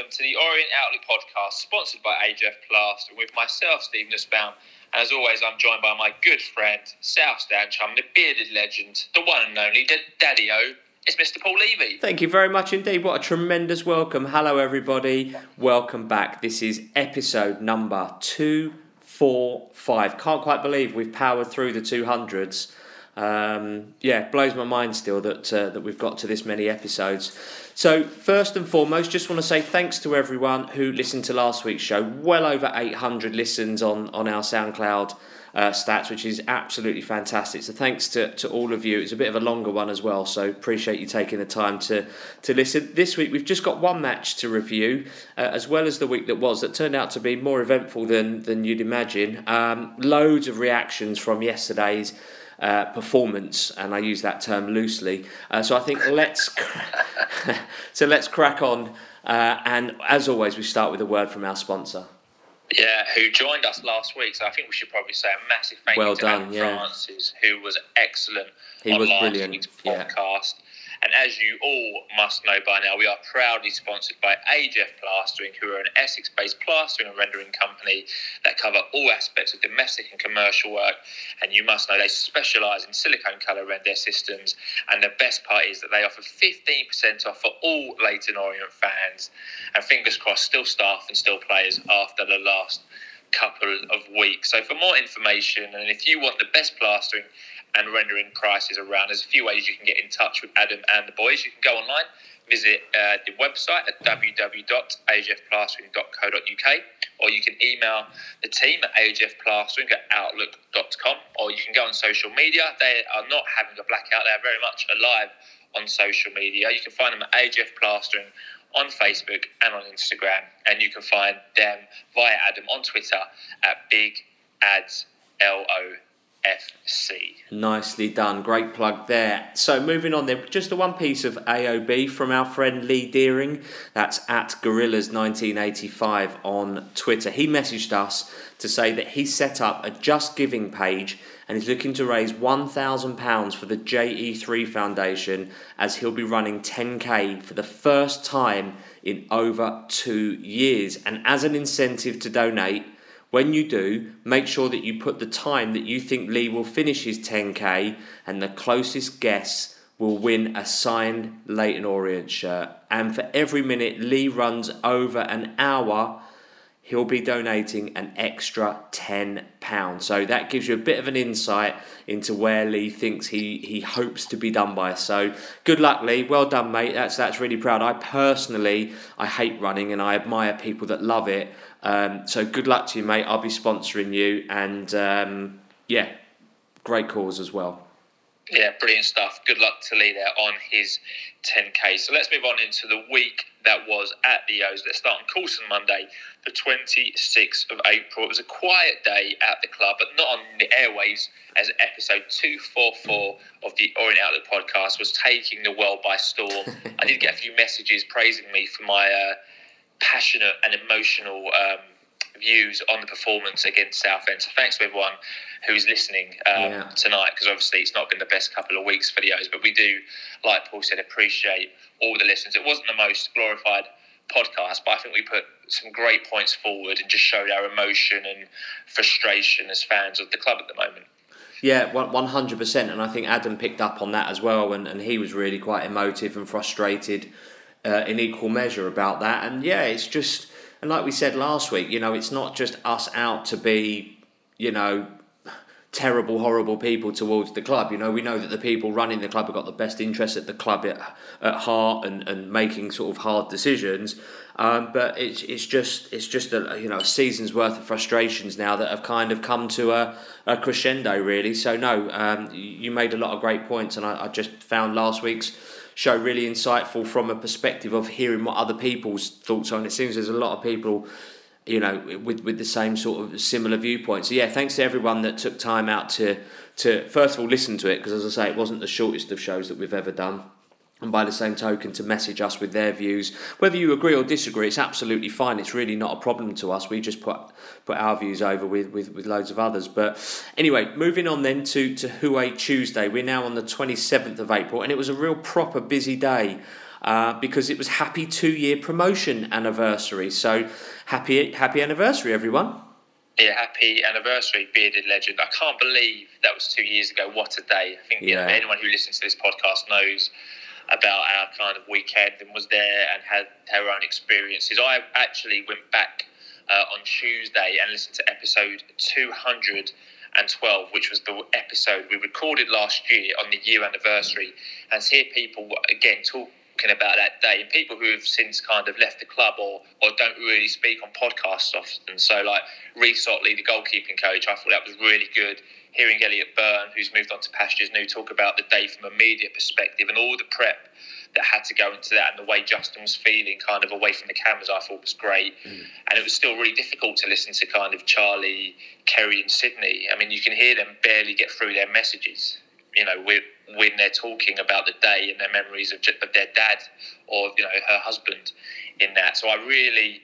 welcome to the Orient Outlook podcast, sponsored by AJF Plaster, with myself, Steve Nussbaum. And as always, I'm joined by my good friend, South Stand chum, the bearded legend, the one and only, Daddy O. It's Mr. Paul Levy. Thank you very much indeed. What a tremendous welcome. Hello, everybody. Welcome back. This is episode number 245. Can't quite believe we've powered through the 200s. Um, yeah, blows my mind still that uh, that we've got to this many episodes. So first and foremost, just want to say thanks to everyone who listened to last week's show. Well over 800 listens on on our SoundCloud uh, stats, which is absolutely fantastic. So thanks to, to all of you. It's a bit of a longer one as well, so appreciate you taking the time to to listen. This week we've just got one match to review, uh, as well as the week that was. That turned out to be more eventful than than you'd imagine. Um, loads of reactions from yesterday's uh, performance, and I use that term loosely. Uh, so I think let's so let's crack on. Uh, and as always, we start with a word from our sponsor. Yeah, who joined us last week. So I think we should probably say a massive thank well you to done, Adam yeah. Francis, who was excellent He on was last brilliant, week's yeah. And as you all must know by now, we are proudly sponsored by AJF Plastering, who are an Essex based plastering and rendering company that cover all aspects of domestic and commercial work. And you must know they specialise in silicone colour render systems. And the best part is that they offer 15% off for all Leyton Orient fans. And fingers crossed, still staff and still players after the last couple of weeks. So for more information, and if you want the best plastering and rendering prices around, there's a few ways you can get in touch with Adam and the boys. You can go online, visit uh, the website at www.ajfplastering.co.uk, or you can email the team at ajfplastering at outlook.com, or you can go on social media. They are not having a blackout, they are very much alive on social media. You can find them at AJF Plastering on Facebook and on Instagram, and you can find them via Adam on Twitter at Big Ads L O F C. Nicely done. Great plug there. So moving on then, just the one piece of AOB from our friend Lee Deering. That's at Gorillas1985 on Twitter. He messaged us to say that he set up a Just Giving page and is looking to raise £1,000 for the JE3 Foundation as he'll be running 10k for the first time in over two years. And as an incentive to donate, when you do, make sure that you put the time that you think Lee will finish his 10k, and the closest guess will win a signed Leyton Orient shirt. And for every minute Lee runs over an hour, he'll be donating an extra £10. So that gives you a bit of an insight into where Lee thinks he, he hopes to be done by. So good luck, Lee. Well done, mate. That's that's really proud. I personally I hate running and I admire people that love it. Um, so good luck to you, mate. I'll be sponsoring you and um, yeah, great cause as well. Yeah, brilliant stuff. Good luck to Lee there on his 10k. So let's move on into the week that was at the O's. Let's start on Coulson Monday, the 26th of April. It was a quiet day at the club, but not on the airwaves, as episode 244 of the Orient Outlook podcast was taking the world by storm. I did get a few messages praising me for my uh, passionate and emotional um, views on the performance against Southend. So thanks to everyone who's listening um, Yeah. tonight, because obviously it's not been the best couple of weeks for the O's, but we do, like Paul said, appreciate all the listeners. It wasn't the most glorified podcast, but I think we put some great points forward and just showed our emotion and frustration as fans of the club at the moment. Yeah, one hundred percent, and I think Adam picked up on that as well, and, and he was really quite emotive and frustrated uh, in equal measure about that. And yeah, it's just, and like we said last week, you know, it's not just us out to be, you know, terrible, horrible people towards the club. You know, we know that the people running the club have got the best interest at the club at, at heart and, and making sort of hard decisions. Um, but it's it's just it's just a you know a season's worth of frustrations now that have kind of come to a, a crescendo really. So no, um, you made a lot of great points, and I, I just found last week's show really insightful from a perspective of hearing what other people's thoughts are. And it seems there's a lot of people you know, with, with the same sort of similar viewpoints. So yeah, thanks to everyone that took time out to to first of all listen to it because as I say, it wasn't the shortest of shows that we've ever done. And by the same token, to message us with their views, whether you agree or disagree, it's absolutely fine. It's really not a problem to us. We just put put our views over with, with, with loads of others. But anyway, moving on then to to Hue Tuesday. We're now on the twenty seventh of April, and it was a real proper busy day uh, because it was happy two year promotion anniversary. So happy happy anniversary, everyone. Yeah, happy anniversary, bearded legend. I can't believe that was two years ago. What a day! I think yeah. you know, anyone who listens to this podcast knows about our kind of weekend and was there and had her own experiences. I actually went back uh, on Tuesday and listened to episode 212, which was the episode we recorded last year on the year anniversary, and to hear people again talking about that day and people who have since kind of left the club or, or don't really speak on podcasts often. So, like Reece Otley, the goalkeeping coach, I thought that was really good hearing Elliot Byrne, who's moved on to Pastures New, talk about the day from a media perspective and all the prep that had to go into that and the way Justin was feeling kind of away from the cameras, I thought was great. Mm. And it was still really difficult to listen to kind of Charlie, Kerry, and Sydney. I mean, you can hear them barely get through their messages. You know, when they're talking about the day and their memories of, of their dad or you know her husband in that. So I really,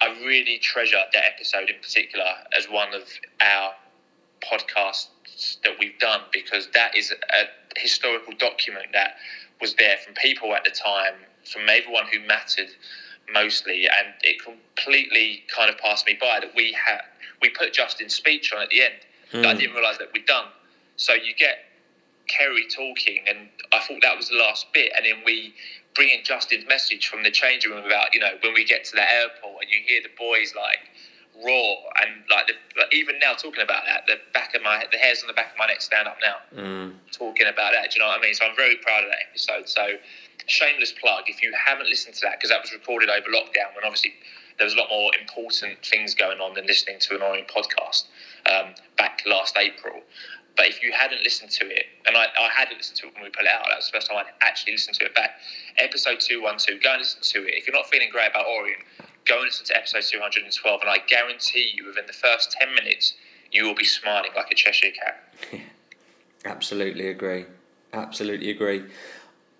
I really treasure that episode in particular as one of our podcasts that we've done because that is a historical document that was there from people at the time, from everyone who mattered mostly, and it completely kind of passed me by that we had we put Justin's speech on at the end. Mm. I didn't realise that we'd done. So you get Kerry talking, and I thought that was the last bit, and then we bring in Justin's message from the changing room about you know when we get to the airport, and you hear the boys like raw and like the, even now talking about that, the back of my the hairs on the back of my neck stand up now mm. talking about that. Do you know what I mean? So I'm very proud of that episode. So shameless plug if you haven't listened to that because that was recorded over lockdown when obviously there was a lot more important things going on than listening to an Orient podcast um, back last April. But if you hadn't listened to it, and I, I hadn't listened to it when we put it out, that was the first time I'd actually listened to it back. Episode 212, go and listen to it. If you're not feeling great about Orient, go and listen to episode 212, and I guarantee you, within the first 10 minutes, you will be smiling like a Cheshire cat. Absolutely agree. Absolutely agree.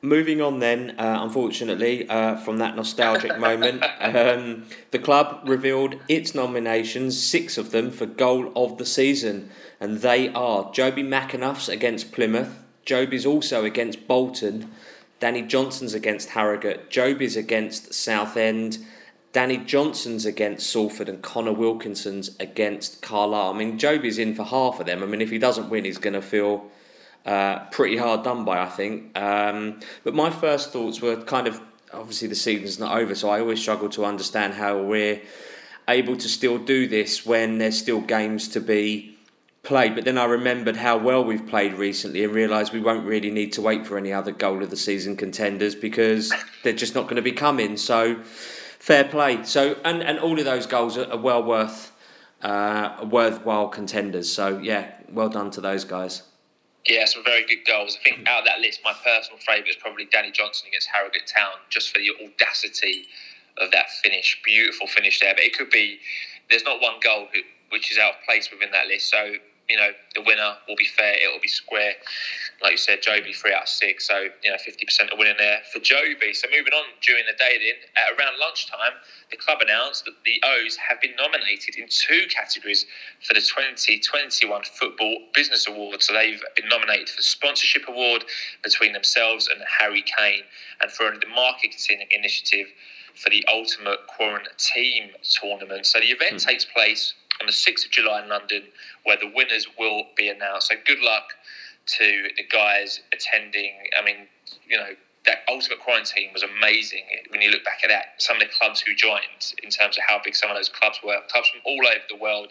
Moving on, then, uh, unfortunately, uh, from that nostalgic moment, um, the club revealed its nominations, six of them, for goal of the season. And they are Jobi McAnuff's against Plymouth, Jobi's also against Bolton, Danny Johnson's against Harrogate, Jobi's against Southend, Danny Johnson's against Salford and Connor Wilkinson's against Carlisle. I mean, Jobi's in for half of them. I mean, if he doesn't win, he's going to feel uh, pretty hard done by, I think. Um, but my first thoughts were kind of obviously the season's not over, so I always struggle to understand how we're able to still do this when there's still games to be played. But then I remembered how well we've played recently and realised we won't really need to wait for any other goal of the season contenders because they're just not going to be coming. So fair play. So and, and all of those goals are, are well worth uh, worthwhile contenders. So yeah, well done to those guys. Yeah, some very good goals. I think out of that list, my personal favourite is probably Danny Johnson against Harrogate Town, just for the audacity of that finish. Beautiful finish there, but it could be. There's not one goal which is out of place within that list. So you know, the winner will be fair, it will be square. Like you said, Jobi three out of six, so you know, fifty percent of winning there for Jobi. So moving on during the day, then at around lunchtime, the club announced that the O's have been nominated in two categories for the 2021 Football Business Award. So they've been nominated for the sponsorship award between themselves and Harry Kane, and for the marketing initiative for the Ultimate Quarantine Tournament. So the event mm. takes place on the 6th of July in London, where the winners will be announced. So good luck to the guys attending. I mean, you know, that ultimate quarantine was amazing when you look back at that. Some of the clubs who joined, in terms of how big some of those clubs were, clubs from all over the world,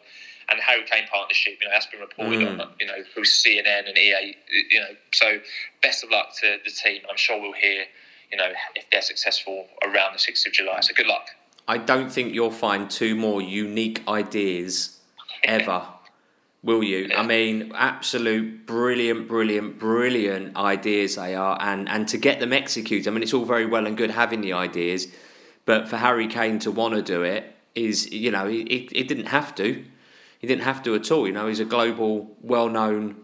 and the Harry Kane partnership. You know, that's been reported mm. on, you know, through CNN and EA. You know, so best of luck to the team. I'm sure we'll hear, you know, if they're successful around the 6th of July. So good luck. I don't think you'll find two more unique ideas ever. Will you? I mean, absolute brilliant, brilliant, brilliant ideas they are, and and to get them executed. I mean, it's all very well and good having the ideas, but for Harry Kane to want to do it is, you know, he, he didn't have to. He didn't have to at all. You know, he's a global, well-known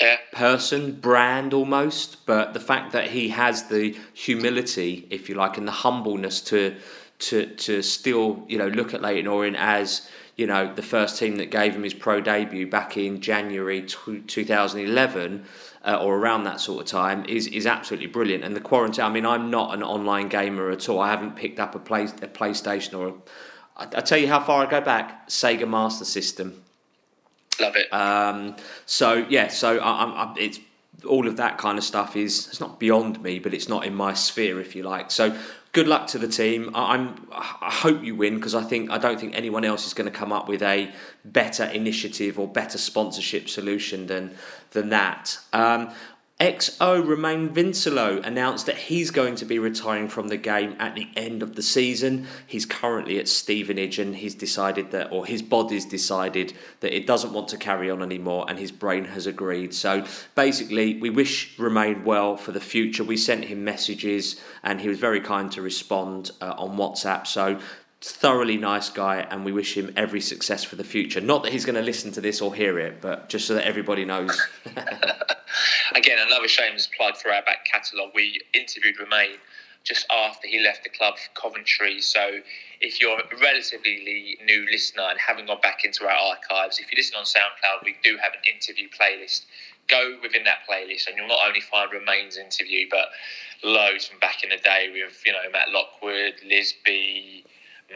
yeah. person, brand almost. But the fact that he has the humility, if you like, and the humbleness to to to still you know look at Leyton Orient as you know the first team that gave him his pro debut back in January 2011 uh, or around that sort of time is is absolutely brilliant. And the quarantine, I mean, I'm not an online gamer at all. I haven't picked up a play a PlayStation or. I, I tell you how far I go back: Sega Master System. Love it. Um, so yeah, so I, I'm, I'm, it's all of that kind of stuff is it's not beyond me, but it's not in my sphere, if you like. So good luck to the team. I'm I hope you win because I think I don't think anyone else is going to come up with a better initiative or better sponsorship solution than than that. Um, XO Romain Vincelot announced that he's going to be retiring from the game at the end of the season. He's currently at Stevenage and he's decided that, or his body's decided that it doesn't want to carry on anymore and his brain has agreed. So basically, we wish Romain well for the future. We sent him messages and he was very kind to respond uh, on WhatsApp. So thoroughly nice guy and we wish him every success for the future. Not that he's going to listen to this or hear it, but just so that everybody knows. Again, another shameless plug for our back catalogue. We interviewed Romain just after he left the club for Coventry. So if you're a relatively new listener and haven't gone back into our archives, if you listen on SoundCloud, we do have an interview playlist. Go within that playlist and you'll not only find Romain's interview, but loads from back in the day with, you know, Matt Lockwood, Lisbie,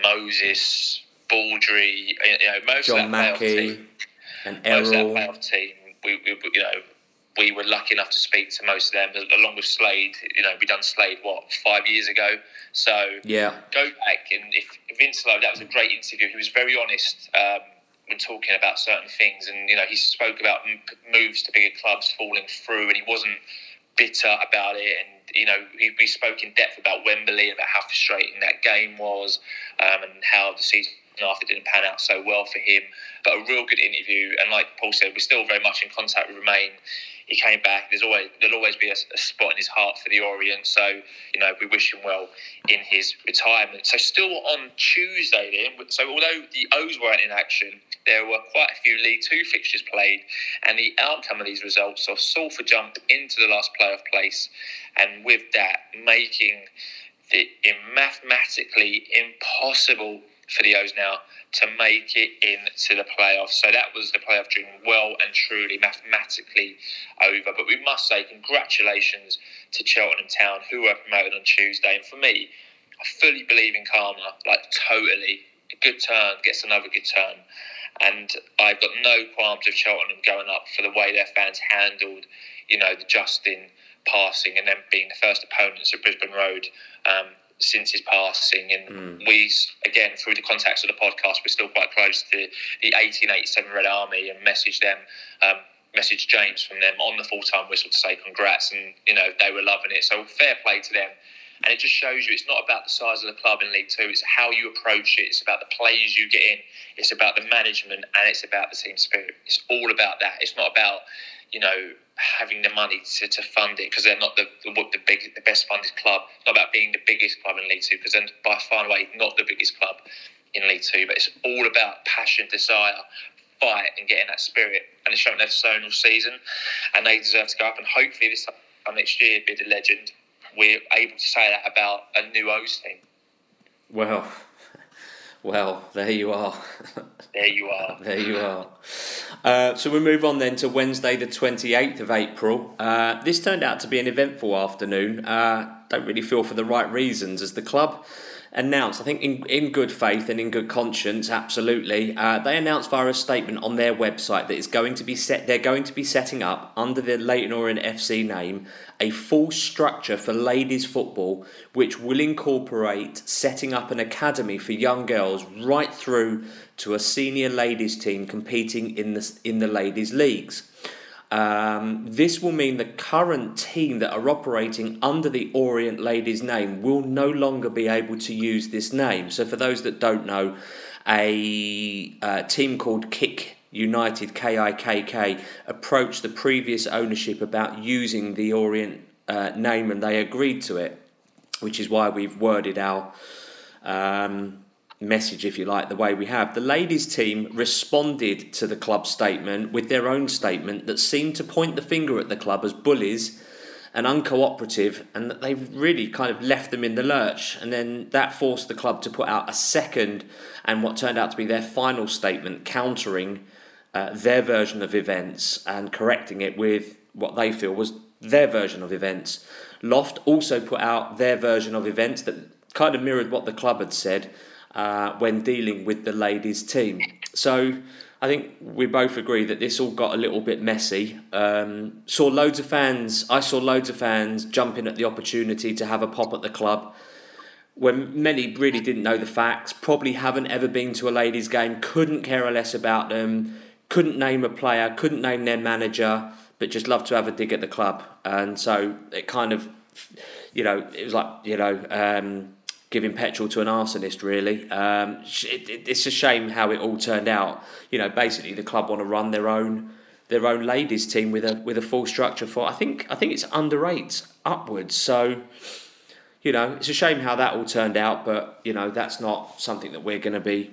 Moses, Baldry, you know, most John of that Mackie team, and most of that Errol. team, we, we, you know, we were lucky enough to speak to most of them, along with Slade. You know, we done Slade what five years ago. So Yeah, go back and if Vincelot, that was a great interview. He was very honest um, when talking about certain things, and you know, he spoke about m- moves to bigger clubs falling through, and he wasn't bitter about it. And you know, we spoke in depth about Wembley, and about how frustrating that game was, um, and how the season after didn't pan out so well for him. But a real good interview, and like Paul said, we're still very much in contact with Romain. He came back. There's always there'll always be a, a spot in his heart for the Orient. So you know we wish him well in his retirement. So still on Tuesday then. So although the O's weren't in action, there were quite a few League Two fixtures played, and the outcome of these results saw Salford jump into the last playoff place, and with that making the mathematically impossible for the O's now to make it into the playoffs. So that was the playoff dream well and truly mathematically over. But we must say congratulations to Cheltenham Town who were promoted on Tuesday. And for me, I fully believe in karma, like totally. A good turn gets another good turn. And I've got no qualms of Cheltenham going up for the way their fans handled, you know, the Justin passing and then being the first opponents of Brisbane Road um, since his passing. And we, again, through the contacts of the podcast, we're still quite close to the 1887 Red Army and message them. Um, message James from them on the full-time whistle to say congrats and you know they were loving it so fair play to them and it just shows you it's not about the size of the club in League Two. It's how you approach it. It's about the players you get in. It's about the management, and it's about the team spirit. It's all about that. It's not about you know having the money to, to fund it because they're not the, the the big the best funded club. It's not about being the biggest club in League Two because they're by far and away not the biggest club in League Two. But it's all about passion, desire, fight, and getting that spirit. And it's shown they've shown all season, and they deserve to go up. And hopefully this time next year be the legend we're able to say that about a new O's team. well, well, there you are. There you are. There you are. Uh, so we move on then to Wednesday, the 28th of April. Uh, this turned out to be an eventful afternoon. Uh, don't really feel for the right reasons, as the club announced, I think in, in good faith and in good conscience, absolutely. Uh, they announced via a statement on their website that it's going to be set. They're going to be setting up under the Leyton Orient FC name a full structure for ladies football, which will incorporate setting up an academy for young girls right through to a senior ladies team competing in the in the ladies leagues. Um, this will mean the current team that are operating under the Orient Ladies name will no longer be able to use this name. So, for those that don't know, a uh, team called Kick United, KIKK, approached the previous ownership about using the Orient uh, name and they agreed to it, which is why we've worded our. Um, message, if you like, the way we have. The ladies' team responded to the club statement with their own statement that seemed to point the finger at the club as bullies and uncooperative, and that they really kind of left them in the lurch. And then that forced the club to put out a second and what turned out to be their final statement, countering uh, their version of events and correcting it with what they feel was their version of events. Loft also put out their version of events that kind of mirrored what the club had said uh, when dealing with the ladies' team. So I think we both agree that this all got a little bit messy. Um, saw loads of fans. I saw loads of fans jumping at the opportunity to have a pop at the club. When many really didn't know the facts, probably haven't ever been to a ladies' game, couldn't care less about them, couldn't name a player, couldn't name their manager, but just loved to have a dig at the club. And so it kind of, you know, it was like you know. Um, giving petrol to an arsonist, really. Um, it, it, it's a shame how it all turned out. You know, basically the club want to run their own their own ladies team with a with a full structure for. I think I think it's under eight upwards. So, you know, it's a shame how that all turned out, but you know that's not something that we're going to be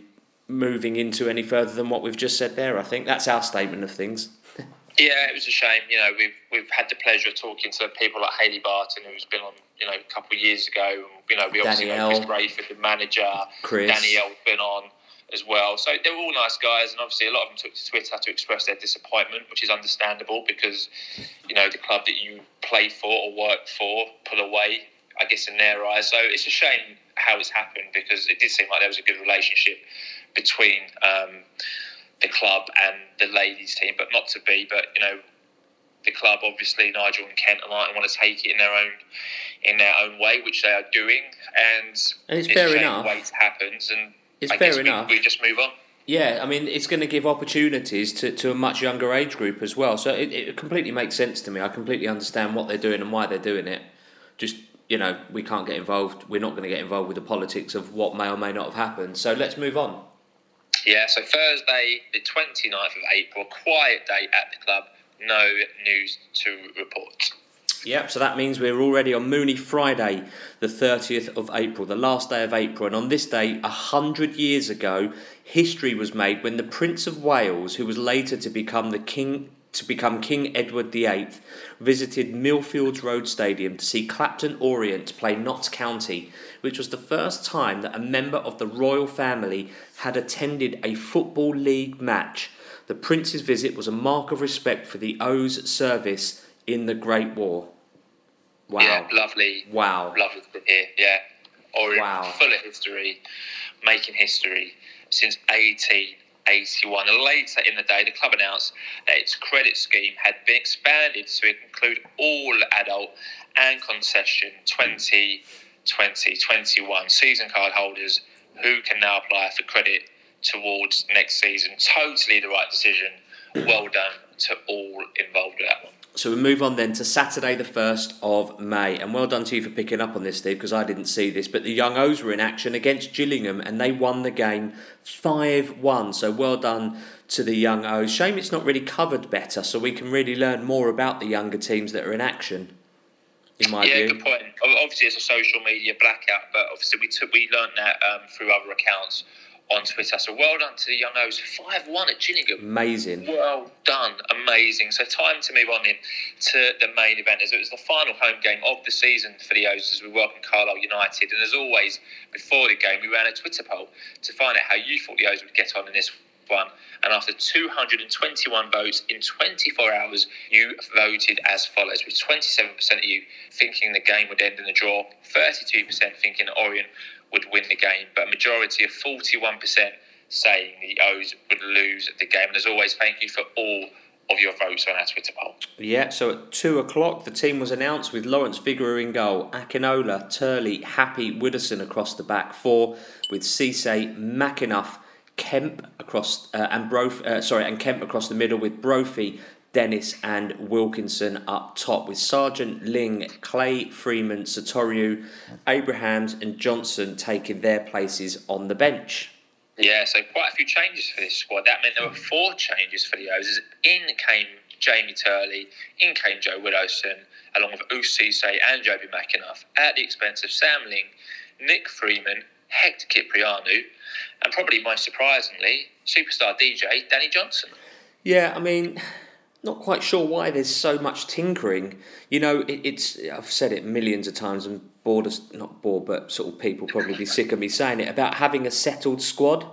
moving into any further than what we've just said there. I think that's our statement of things. Yeah, it was a shame. You know, we've we've had the pleasure of talking to people like Haley Barton, who's been on, you know, a couple of years ago. You know, we obviously Danielle. know Chris Rayford, the manager. Chris. Danielle's been on as well. So they were all nice guys, and obviously a lot of them took to Twitter to express their disappointment, which is understandable because, you know, the club that you play for or work for pull away, I guess, in their eyes. So it's a shame how it's happened because it did seem like there was a good relationship between. Um, the club and the ladies team, but not to be. But you know, the club obviously Nigel and Kent and I want to take it in their own in their own way, which they are doing, and, and it's, it's fair enough. The way it happens, and it's I fair enough. We, we just move on. Yeah, I mean, it's going to give opportunities to, to a much younger age group as well. So it, it completely makes sense to me. I completely understand what they're doing and why they're doing it. Just, you know, we can't get involved. We're not going to get involved with the politics of what may or may not have happened. So let's move on. Yeah, so Thursday, the 29th of April, quiet day at the club, no news to report. Yep, so that means we're already on Mooney Friday, the 30th of April, the last day of April. And on this day, a hundred years ago, history was made when the Prince of Wales, who was later to become the King to become King Edward VIII, visited Millfields Road Stadium to see Clapton Orient play Notts County, which was the first time that a member of the royal family had attended a Football League match. The Prince's visit was a mark of respect for the O's service in the Great War. Wow. Yeah, lovely. Wow. Lovely to hear, yeah. Orient, wow. full of history, making history since 1881. And later in the day, the club announced that its credit scheme had been expanded to include all adult and concession 2020 21 season card holders who can now apply for credit towards next season. Totally the right decision. Well done to all involved with that one. So we move on then to Saturday, the 1st of May. And well done to you for picking up on this, Steve, because I didn't see this. But the Young O's were in action against Gillingham and they won the game 5 1. So well done to the Young O's. Shame it's not really covered better so we can really learn more about the younger teams that are in action. In my view. yeah, view. good point. Obviously, it's a social media blackout, but obviously we took we learned that um, through other accounts on Twitter. So well done to the Young O's. 5 1 at Gillingham. Amazing. Well done. Amazing. So time to move on in to the main event as it was the final home game of the season for the O's as we welcome Carlisle United. And as always, before the game, we ran a Twitter poll to find out how you thought the O's would get on in this one. And after 221 votes in 24 hours, you voted as follows with 27% of you thinking the game would end in a draw, 32% thinking Orient would win the game, but a majority of 41% saying the O's would lose the game. And as always, thank you for all of your votes on our Twitter poll. Yeah, so at two o'clock, the team was announced with Lawrence Vigouroux in goal, Akinola, Turley, Happe, Widdowson across the back four, with Cisse, McAnuff, Kemp across uh, and Bro, uh, sorry, and Kemp across the middle with Brophy, Dennis and Wilkinson up top with Sargent, Ling, Clay, Freeman, Sotiriou, Abrahams and Johnson taking their places on the bench. Yeah, so quite a few changes for this squad. That meant there were four changes for the O's. In came Jamie Turley, in came Joe Widdowson, along with Ous Cisse and Jobi McAnuff, at the expense of Sam Ling, Nick Freeman, Hector Kyprianou, and probably most surprisingly, superstar DJ Danny Johnson. Yeah, I mean, not quite sure why there's so much tinkering. You know, it, it's I've said it millions of times and bored us not bored, but sort of people probably be sick of me saying it about having a settled squad.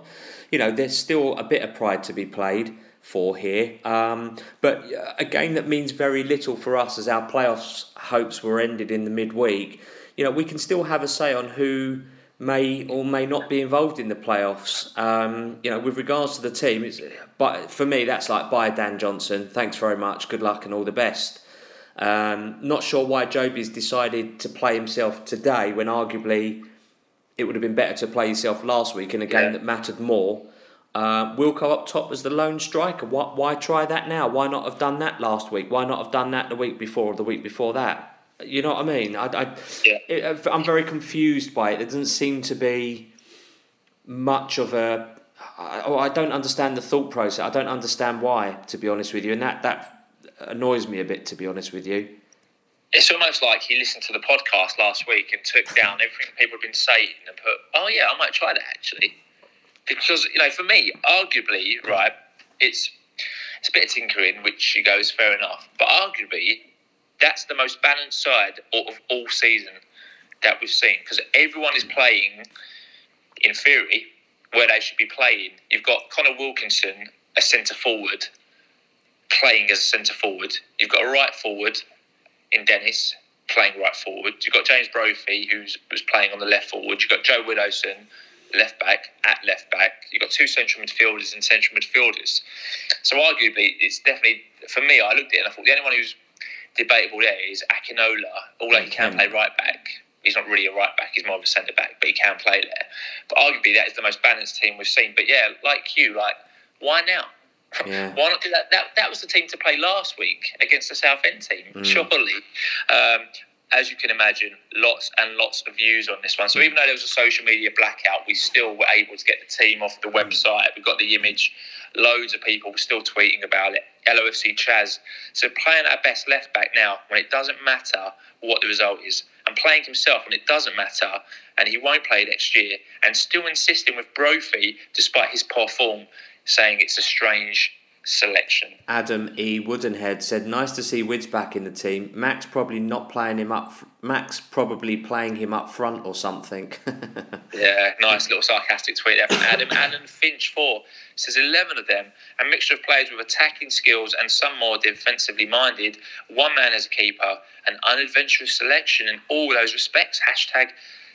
You know, there's still a bit of pride to be played. for here. Um, but a game that means very little for us as our playoffs hopes were ended in the midweek. You know, we can still have a say on who may or may not be involved in the playoffs. Um, you know, with regards to the team, it's, but for me, that's like bye, Dan Johnson. Thanks very much. Good luck and all the best. Um, not sure why Jobi's decided to play himself today when arguably it would have been better to play yourself last week in a game yeah. that mattered more. Uh, Wilco up top as the lone striker. Why, why try that now? Why not have done that last week? Why not have done that the week before or the week before that? You know what I mean? I, I, yeah. it, uh, I'm very confused by it. There doesn't seem to be much of a. I, oh, I don't understand the thought process. I don't understand why, to be honest with you, and that that annoys me a bit, to be honest with you. It's almost like he listened to the podcast last week and took down everything people have been saying and put, "Oh yeah, I might try that actually," because you know, for me, arguably, right, it's it's a bit of tinkering, which he goes fair enough, but arguably that's the most balanced side of all season that we've seen because everyone is playing, in theory, where they should be playing. You've got Connor Wilkinson, a centre forward, playing as a centre forward. You've got a right forward in Dennis playing right forward. You've got James Brophy, who's was playing on the left forward. You've got Joe Widdowson, left back, at left back. You've got two central midfielders and central midfielders. So arguably, it's definitely for me. I looked at it and I thought the only one who's debatable there is Akinola, although he can play right back. He's not really a right back, he's more of a centre back, but he can play there. But arguably, that is the most balanced team we've seen. But yeah, like you, like, why now? Yeah. Why not do that? That that was the team to play last week against the Southend team. Mm. Surely, um, as you can imagine, lots and lots of views on this one. So even though there was a social media blackout, we still were able to get the team off the website. We got the image. Loads of people still tweeting about it. LOFC Chaz. So playing at best left back now, when it doesn't matter what the result is, and playing himself when it doesn't matter, and he won't play next year, and still insisting with Brophy, despite his poor form, saying it's a strange selection. Adam E. Woodenhead said, "Nice to see Wids back in the team. Max probably not playing him up. Max probably playing him up front or something." yeah, nice little sarcastic tweet there from Adam. Alan Finch four says eleven of them, a mixture of players with attacking skills and some more defensively minded. One man as a keeper, an unadventurous selection in all those respects. Hashtag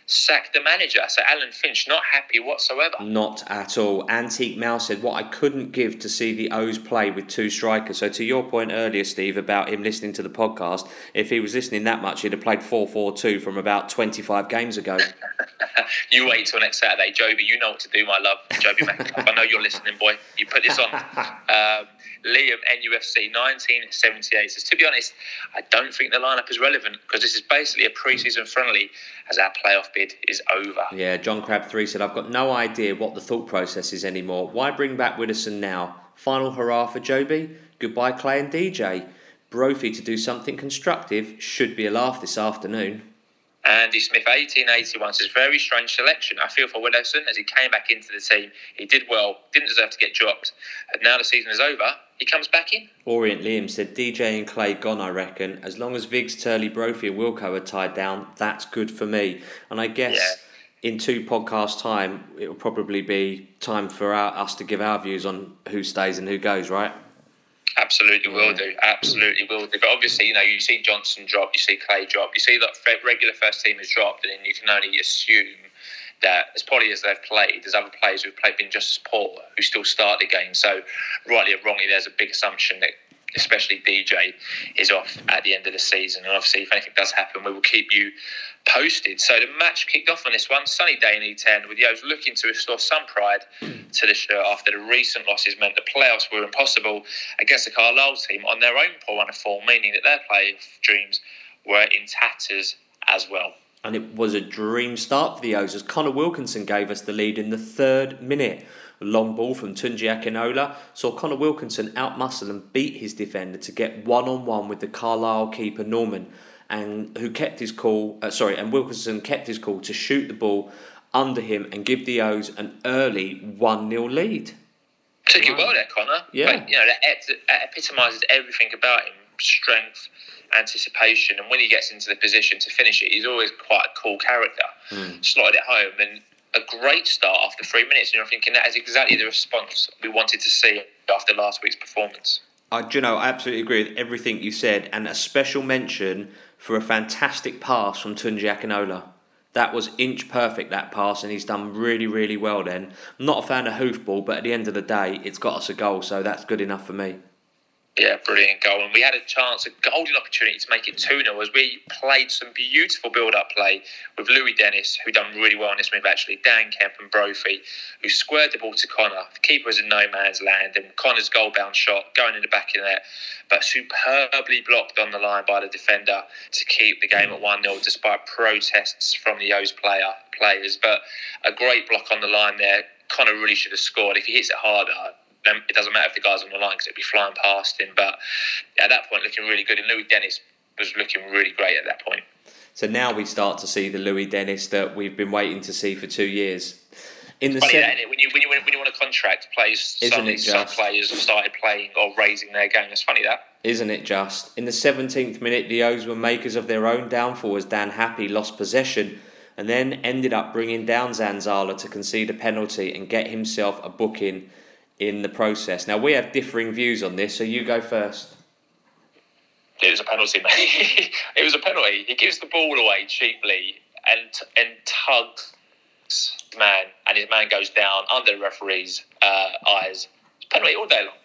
sack the manager. So Alan Finch not happy whatsoever. Not at all. Antique Mouse said, What I couldn't give to see the O's play with two strikers. So to your point earlier, Steve, about him listening to the podcast, if he was listening that much, he'd have played 4 4 2 from about 25 games ago. you wait till next Saturday. Jobi, you know what to do, my love. Jobi I know you're listening, boy. You put this on. Um, Liam NUFC 1978 says, To be honest, I don't think the lineup is relevant because this is basically a pre season friendly as our playoff bid is over. Yeah, John Crab 3 said, I've got no idea what the thought process is anymore. Why bring back Widdowson now? Final hurrah for Jobi. Goodbye, Clay and DJ. Brophy to do something constructive should be a laugh this afternoon. Andy Smith, 1881, says, very strange selection. I feel for Widdowson as he came back into the team. He did well, didn't deserve to get dropped. And now the season is over, he comes back in. Orient Liam said, DJ and Clay gone, I reckon. As long as Viggs, Turley, Brophy, and Wilco are tied down, that's good for me. And I guess. Yeah in two podcast time, it will probably be time for our, us to give our views on who stays and who goes, right? Absolutely will do. Absolutely will do. But obviously, you know, you see Johnson drop, you see Clay drop, you see that regular first team has dropped, and then you can only assume that as probably as they've played, there's other players who've played been just as poor who still start the game. So, rightly or wrongly, there's a big assumption that especially DJ is off at the end of the season. And obviously, if anything does happen, we will keep you posted. So the match kicked off on this one, sunny day in E10, with the O's looking to restore some pride to the shirt after the recent losses meant the playoffs were impossible against the Carlisle team on their own poor run of form, meaning that their playoff dreams were in tatters as well. And it was a dream start for the O's as Connor Wilkinson gave us the lead in the third minute. A long ball from Tunji Akinola saw Connor Wilkinson outmuscle and beat his defender to get one on one with the Carlisle keeper Norman and who kept his call. Uh, sorry, and Wilkinson kept his call to shoot the ball under him and give the O's an early one 0 lead. Took it well there, Connor. Yeah, but, you know that epitomises everything about him: strength, anticipation, and when he gets into the position to finish it, he's always quite a cool character. Mm. Slotted it home, and a great start after three minutes. And you're thinking that is exactly the response we wanted to see after last week's performance. I, do you know, I absolutely agree with everything you said, and a special mention for a fantastic pass from Tunji Akinola. That was inch perfect, that pass, and he's done really, really well then. Not a fan of hoofball, but at the end of the day, it's got us a goal, so that's good enough for me. Yeah, brilliant goal. And we had a chance, a golden opportunity to make it 2 0 as we played some beautiful build up play with Louis Dennis, who done really well in this move actually, Dan Kemp and Brophy, who squared the ball to Connor. The keeper was in no man's land, and Connor's goal bound shot going in the back of the net, but superbly blocked on the line by the defender to keep the game at 1 0 despite protests from the O's player players. But a great block on the line there. Connor really should have scored. If he hits it harder, it doesn't matter if the guy's on the line because it'd be flying past him. But at that point, looking really good. And Louis Dennis was looking really great at that point. So now we start to see the Louis Dennis that we've been waiting to see for two years. In the funny se- when you when you when you want to contract players, suddenly some players have started playing or raising their game. It's funny that. Isn't it just? In the 17th minute, the O's were makers of their own downfall as Dan Happe lost possession and then ended up bringing down Zanzala to concede a penalty and get himself a booking in the process. Now we have differing views on this, so you go first. It was a penalty, mate. it was a penalty. He gives the ball away cheaply and and tugs man, and his man goes down under the referee's uh, eyes. It's penalty all day long.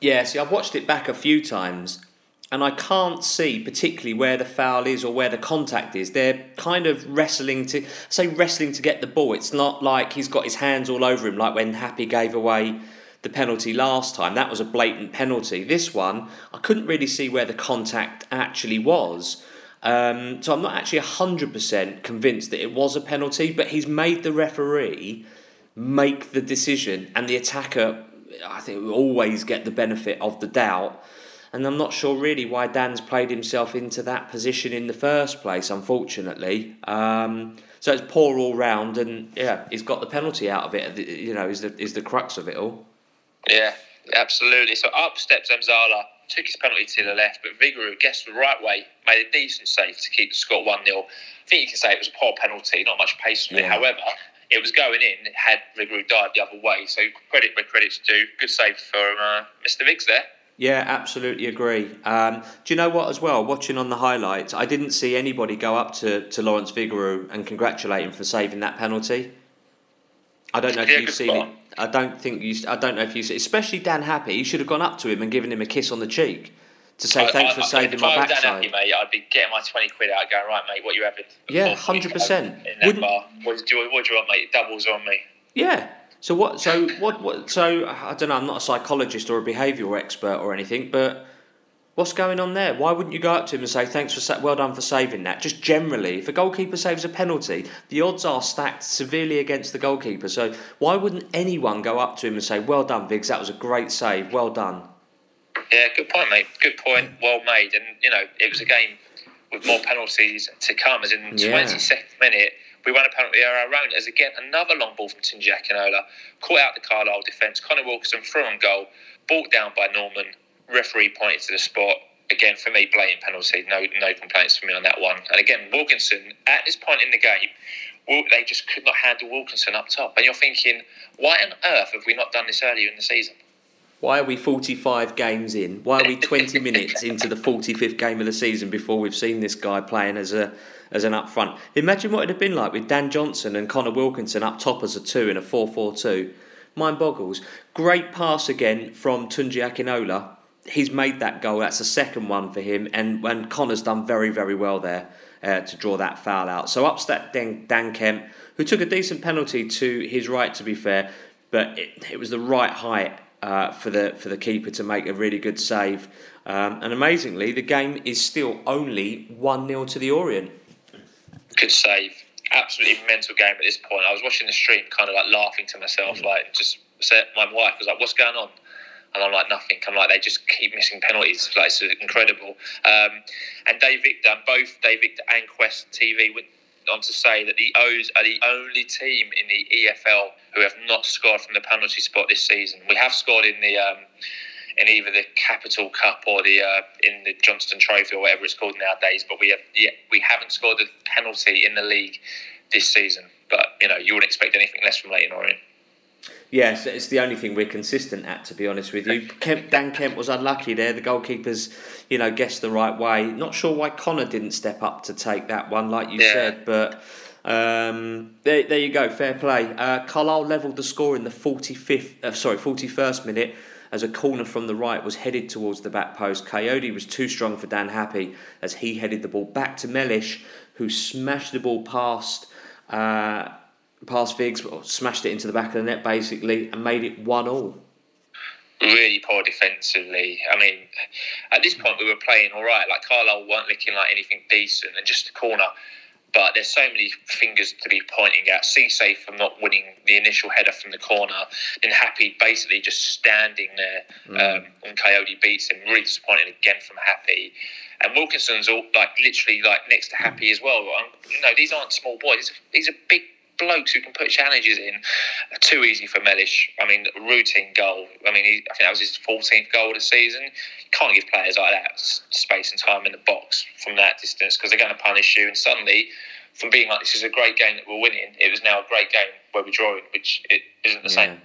Yeah, see, I've watched it back a few times, and I can't see particularly where the foul is or where the contact is. They're kind of wrestling to say wrestling to get the ball. It's not like he's got his hands all over him like when Happe gave away the penalty last time. That was a blatant penalty. This one, I couldn't really see where the contact actually was. Um, so I'm not actually 100% convinced that it was a penalty, but he's made the referee make the decision, and the attacker, I think, will always get the benefit of the doubt and I'm not sure really why Dan's played himself into that position in the first place, unfortunately. Um, so it's poor all round, and yeah, he's got the penalty out of it. You know, is the is the crux of it all. Yeah, absolutely. So up steps Mzala, took his penalty to the left, but Vigouroux guessed the right way, made a decent save to keep the score one 0 I think you can say it was a poor penalty, not much pace from yeah. it. However, it was going in had Vigouroux died the other way. So credit where credit's due. Good save for uh, Mr. Viggs there. Yeah, absolutely agree. Um, do you know what, as well? Watching on the highlights, I didn't see anybody go up to, to Lawrence Vigouroux and congratulate him for saving that penalty. I don't know if yeah, you've seen spot. it. I don't think you. I don't know if you, especially Dan Happe, You should have gone up to him and given him a kiss on the cheek to say I, thanks I, for I, saving my backside. Dan Happe, mate, I'd be getting my twenty quid out, going right, mate. What you having? Yeah, hundred percent. In that bar. What do, you, what do you want, mate? Doubles on me. Yeah, so what? So what? What? So I don't know. I'm not a psychologist or a behavioural expert or anything, but what's going on there? Why wouldn't you go up to him and say thanks for sa- well done for saving that? Just generally, if a goalkeeper saves a penalty, the odds are stacked severely against the goalkeeper. So why wouldn't anyone go up to him and say well done, Viggs? That was a great save. Well done. Yeah, good point, mate. Good point. Well made. And you know, it was a game with more penalties to come. As in, twenty second yeah. minute we won a penalty of our own as again another long ball from Tunji Akinola, caught out the Carlisle defence. Connor Wilkinson threw on goal, brought down by Norman. Referee pointed to the spot. Again, for me, blatant penalty. No, no complaints for me on that one. And again, Wilkinson at this point in the game, they just could not handle Wilkinson up top. And you're thinking, why on earth have we not done this earlier in the season? Why are we 45 games in? Why are we 20 minutes into the 45th game of the season before we've seen this guy playing as a as an up front. Imagine what it'd have been like with Dan Johnson and Connor Wilkinson up top as a two in a 4 4 2. Mind boggles. Great pass again from Tunji Akinola. He's made that goal. That's the second one for him. And, and Connor's done very, very well there uh, to draw that foul out. So up step Dan, Dan Kemp, who took a decent penalty to his right, to be fair, but it, it was the right height uh, for the for the keeper to make a really good save. Um, and amazingly, the game is still only 1 0 to the Orient good save. Absolutely mental game at this point. I was watching the stream, kind of like laughing to myself, mm. like just my wife was like, "What's going on?" And I'm like, "Nothing." I'm like, they just keep missing penalties. Like it's incredible. Um, and Dave Victor, both Dave Victor and Quest TV went on to say that the O's are the only team in the EFL who have not scored from the penalty spot this season. We have scored in the um, in either the Capital Cup or the uh, in the Johnstone Trophy or whatever it's called nowadays. But we have yeah, we haven't scored a penalty in the league this season. But you know, you wouldn't expect anything less from Leyton Orient. Yes, it's the only thing we're consistent at, to be honest with you. Kemp, Dan Kemp was unlucky there. The goalkeepers, you know, guessed the right way. Not sure why Connor didn't step up to take that one, like you yeah. said, but um, there, there you go. Fair play. Uh, Carlisle levelled the score in the forty fifth, uh, sorry, forty first minute as a corner from the right was headed towards the back post. Coyote was too strong for Dan Happe as he headed the ball back to Mellish, who smashed the ball past. Uh, past Viggs, smashed it into the back of the net basically, and made it one all. Really poor defensively. I mean, at this point we were playing all right. Like Carlisle weren't looking like anything decent, and just a corner. But there's so many fingers to be pointing at. Cisse from not winning the initial header from the corner, and Happe basically just standing there mm. um, when Coyote beats him. Really disappointed again from Happe, And Wilkinson's all like literally like next to Happe as well. You know, these aren't small boys. These are big blokes who can put challenges in. are Too easy for Mellish. I mean, routine goal. I mean, he, I think that was his 14th goal of the season. You can't give players like that space and time in the box from that distance because they're going to punish you. And suddenly, from being like this is a great game that we're winning, it was now a great game where we're drawing, which it isn't the yeah. same.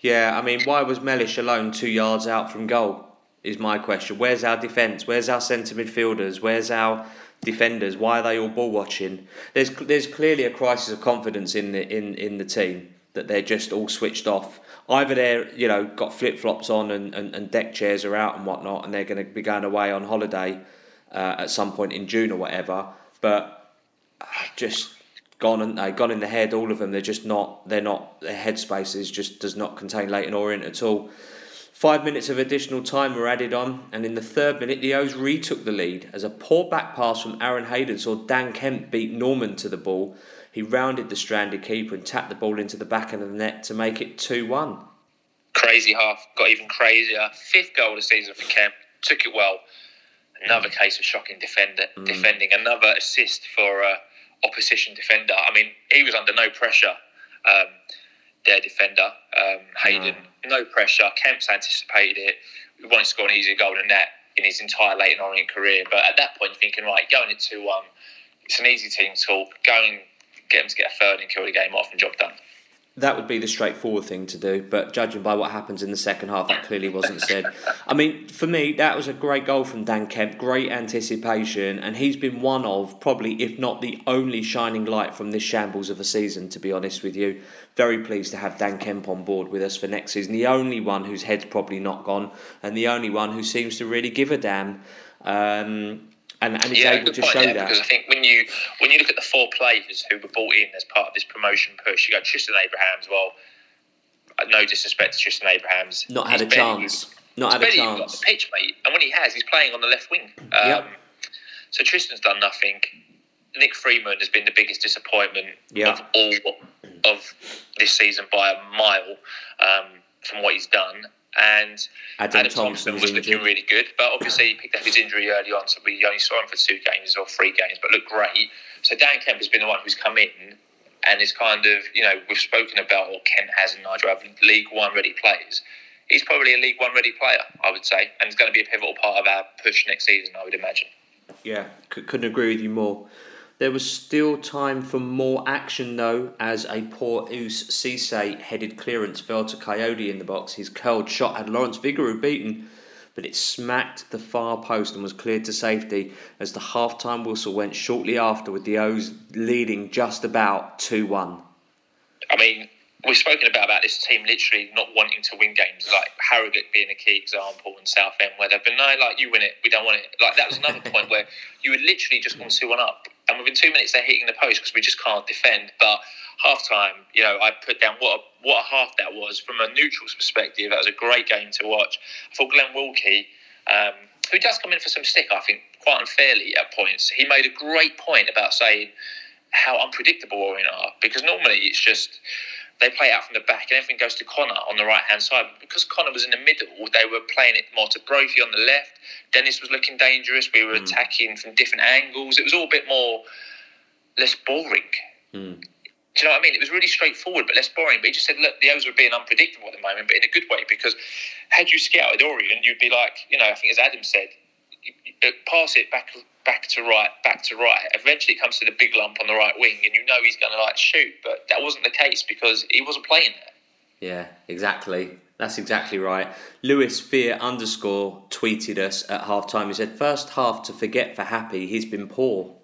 Yeah, I mean, why was Mellish alone two yards out from goal? Is my question. Where's our defence? Where's our centre midfielders? Where's our defenders? Why are they all ball watching? There's there's clearly a crisis of confidence in the in, in the team that they're just all switched off. Either they're you know got flip flops on and, and, and, deck chairs are out and whatnot, and they're going to be going away on holiday uh, at some point in June or whatever. But uh, just gone and they gone in the head. All of them. They're just not. They're not. Their headspaces just does not contain Leyton Orient at all. Five minutes of additional time were added on, and in the third minute, the O's retook the lead as a poor back pass from Aaron Hayden saw Dan Kemp beat Norman to the ball. He rounded the stranded keeper and tapped the ball into the back of the net to make it 2 1. Crazy half, got even crazier. Fifth goal of the season for Kemp, took it well. Another case of shocking defender, mm. defending, another assist for uh, opposition defender. I mean, he was under no pressure. Um, their defender, um, Hayden. No. no. pressure. Kemp's anticipated it. We wanted to score an easier goal than that in his entire Leyton Orient career. But at that point, you're thinking, right, going into um, it's an easy team talk. Go and get them to get a third and kill the game off and job done that would be the straightforward thing to do. But judging by what happens in the second half, that clearly wasn't said. I mean, for me, that was a great goal from Dan Kemp, great anticipation, and he's been one of probably, if not the only shining light from this shambles of a season, to be honest with you. Very pleased to have Dan Kemp on board with us for next season. The only one whose head's probably not gone, and the only one who seems to really give a damn. Um, and, and he's yeah, able to point, show yeah, that. Because I think when you when you look at the four players who were brought in as part of this promotion push, you got Tristan Abrahams. Well, no disrespect to Tristan Abrahams, not had a chance. Not had a chance. Got the pitch, mate. And when he has, he's playing on the left wing. Um, yep. So Tristan's done nothing. Nick Freeman has been the biggest disappointment yep. of all of this season by a mile um, from what he's done and Adam, Adam Thompson, was looking really good. But obviously, he picked up his injury early on, so we only saw him for two games or three games, but looked great. So Dan Kemp has been the one who's come in and is kind of, you know, we've spoken about, or Kent has and Nigel have League One ready players. He's probably a League One ready player, I would say, and he's going to be a pivotal part of our push next season, I would imagine. Yeah, couldn't agree with you more. There was still time for more action though, as a poor Ous Cisse headed clearance fell to Coyote in the box. His curled shot had Lawrence Vigouroux beaten, but it smacked the far post and was cleared to safety as the half time whistle went shortly after, with the O's leading just about 2 1. I mean, we've spoken about, about this team literally not wanting to win games, like Harrogate being a key example and Southend, where they've been, no, like, you win it, we don't want it. Like, that was another point where you would literally just want 2 1 up and within two minutes they're hitting the post because we just can't defend. But half time, you know, I put down what a, what a half that was from a neutral's perspective. That was a great game to watch. I thought Glenn Wilkie, um, who does come in for some stick, I think, quite unfairly at points, he made a great point about saying how unpredictable Orient are because normally it's just they play out from the back and everything goes to Connor on the right hand side. Because Connor was in the middle, they were playing it more to Brophy on the left. Dennis was looking dangerous. We were mm. attacking from different angles. It was all a bit more less boring. Mm. Do you know what I mean? It was really straightforward, but less boring. But he just said, look, the O's were being unpredictable at the moment, but in a good way, because had you scouted Orient, you'd be like, you know, I think as Adam said, pass it back back to right, back to right. Eventually, it comes to the big lump on the right wing, and you know he's going to like shoot, but that wasn't the case because he wasn't playing there. Yeah, exactly. That's exactly right. Lewis Fear underscore tweeted us at half time. He said, First half to forget for Happe, he's been poor.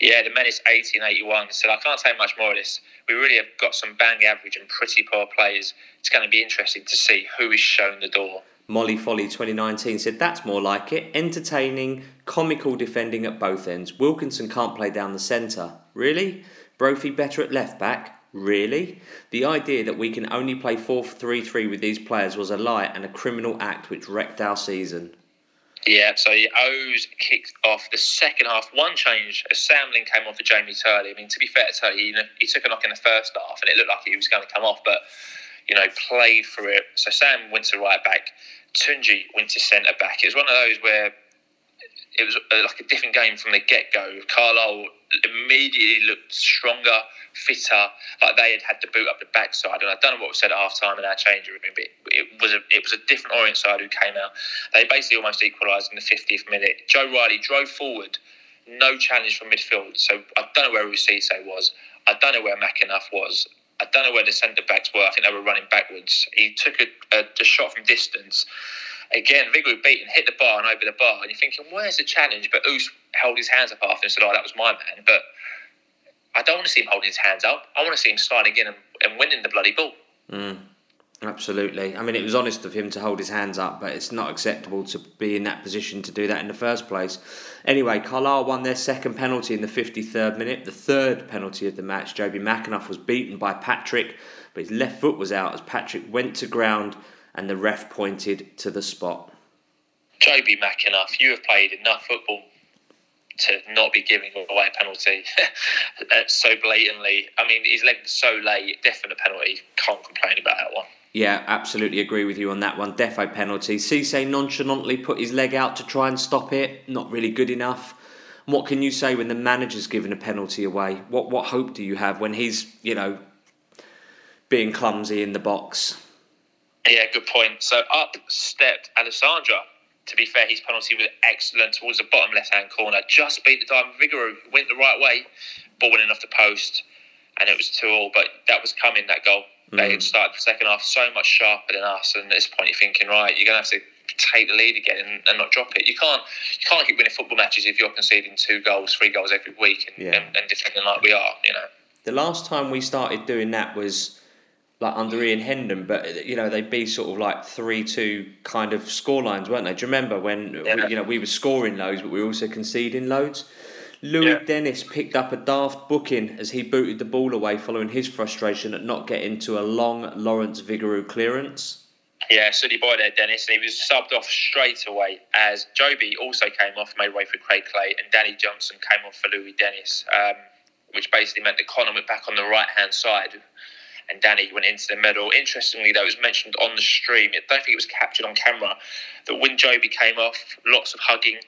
Yeah, the Menace 1881 said, I can't say much more of this. We really have got some bang average and pretty poor players. It's going to be interesting to see who is shown the door. Molly Folly 2019 said, That's more like it. Entertaining, comical defending at both ends. Wilkinson can't play down the centre. Really? Brophy better at left back? Really? The idea that we can only play 4 3 3 with these players was a lie and a criminal act which wrecked our season. Yeah, so the O's kicked off the second half. One change as Sam Ling came on for Jamie Turley. I mean, to be fair to Turley, he, he took a knock in the first half and it looked like he was going to come off, but, you know, played through it. So Sam went to right back, Tunji went to centre back. It was one of those where it was uh, like a different game from the get go. Carlisle immediately looked stronger, fitter, like they had had to boot up the backside. And I don't know what was said at half time in our change room, but it was a it was a different Orient side who came out. They basically almost equalised in the 50th minute. Joe Riley drove forward, no challenge from midfield. So I don't know where Cisse was. I don't know where McAnuff was. I don't know where the centre backs were. I think they were running backwards. He took a, a, a shot from distance again, Vigouroux beaten, hit the bar and over the bar, and you're thinking, where's the challenge? But Ous held his hands up after and said, oh, that was my man. But I don't want to see him holding his hands up. I want to see him sliding in and, and winning the bloody ball. Mm, absolutely. I mean, it was honest of him to hold his hands up, but it's not acceptable to be in that position to do that in the first place. Anyway, Carlisle won their second penalty in the 53rd minute, the third penalty of the match. Jobi McAnuff was beaten by Patrick, but his left foot was out as Patrick went to ground and the ref pointed to the spot. Jobi McAnuff, you have played enough football to not be giving away a penalty so blatantly. I mean, his leg so late, definite penalty. Can't complain about that one. Yeah, absolutely agree with you on that one. Defo penalty. Cisse nonchalantly put his leg out to try and stop it. Not really good enough. What can you say when the manager's given a penalty away? What what hope do you have when he's you know being clumsy in the box? Yeah, good point. So up stepped Alessandra. To be fair, his penalty was excellent towards the bottom left hand corner. Just beat the diamond Vigouroux. Went the right way, ball went in off the post, and it was two all. But that was coming, that goal. Mm. They had started the second half so much sharper than us. And at this point, you're thinking, right, you're going to have to take the lead again and, and, not drop it. You can't you can't keep winning football matches if you're conceding two goals, three goals every week and, yeah. and, and defending like we are, you know. The last time we started doing that was like under Ian Hendon, but you know they'd be sort of like three two kind of score lines, weren't they? Do you remember when yeah. we, you know we were scoring loads, but we were also conceding loads? Louis yeah. Dennis picked up a daft booking as he booted the ball away following his frustration at not getting to a long Lawrence Vigouroux clearance. Yeah, silly boy there, Dennis, and he was subbed off straight away as Jobi also came off, made way for Craig Clay, and Danny Johnson came off for Louis Dennis, um, which basically meant that Connor went back on the right hand side and Danny went into the middle. Interestingly, though, it was mentioned on the stream. I don't think it was captured on camera that when Jobi came off, lots of hugging,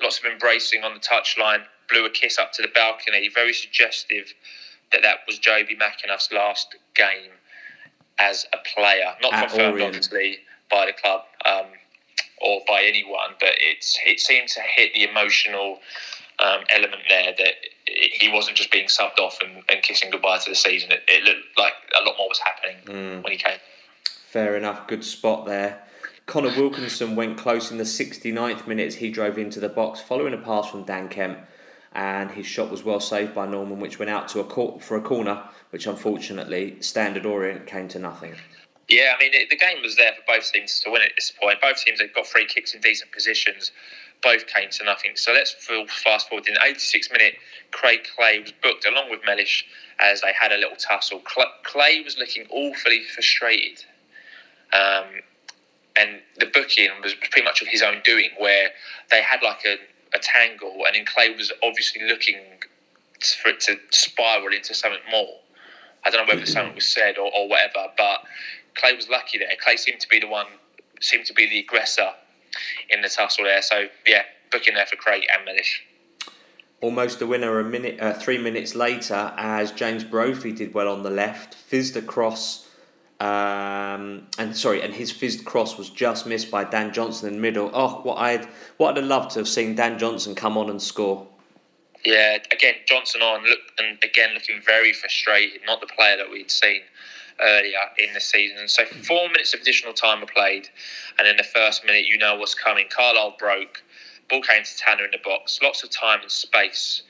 lots of embracing on the touchline, blew a kiss up to the balcony. Very suggestive that that was Jobi McAnuff's last game as a player. Not At confirmed, Orient. obviously, by the club um, or by anyone, but it's it seemed to hit the emotional um, element there that he wasn't just being subbed off and, and kissing goodbye to the season. It, it, looked like a lot more was happening mm. when he came. Fair enough, good spot there. Connor Wilkinson went close in the 69th minutes. He drove into the box following a pass from Dan Kemp, and his shot was well saved by Norman, which went out to a for a corner, which unfortunately Standard Orient came to nothing. Yeah, I mean it, the game was there for both teams to win at this point. Both teams had got free kicks in decent positions both came to nothing. So let's fast forward. In the 86th minute, Craig Clay was booked along with Mellish as they had a little tussle. Clay was looking awfully frustrated. Um, and the booking was pretty much of his own doing, where they had like a, a tangle, and then Clay was obviously looking for it to spiral into something more. I don't know whether something was said or, or whatever, but Clay was lucky there. Clay seemed to be the one, seemed to be the aggressor in the tussle there. So yeah, booking there for Craig and Mellish. Almost a winner a minute, uh, three minutes later, as James Brophy did well on the left, fizzed across Um, and sorry, and his fizzed cross was just missed by Dan Johnson in the middle. Oh, what I'd what I'd have loved to have seen Dan Johnson come on and score. Yeah, again Johnson on look and again looking very frustrated. Not the player that we'd seen earlier in the season. And So four minutes of additional time were played, and in the first minute, you know what's coming. Carlisle broke. Ball came to Tanner in the box. Lots of time and space.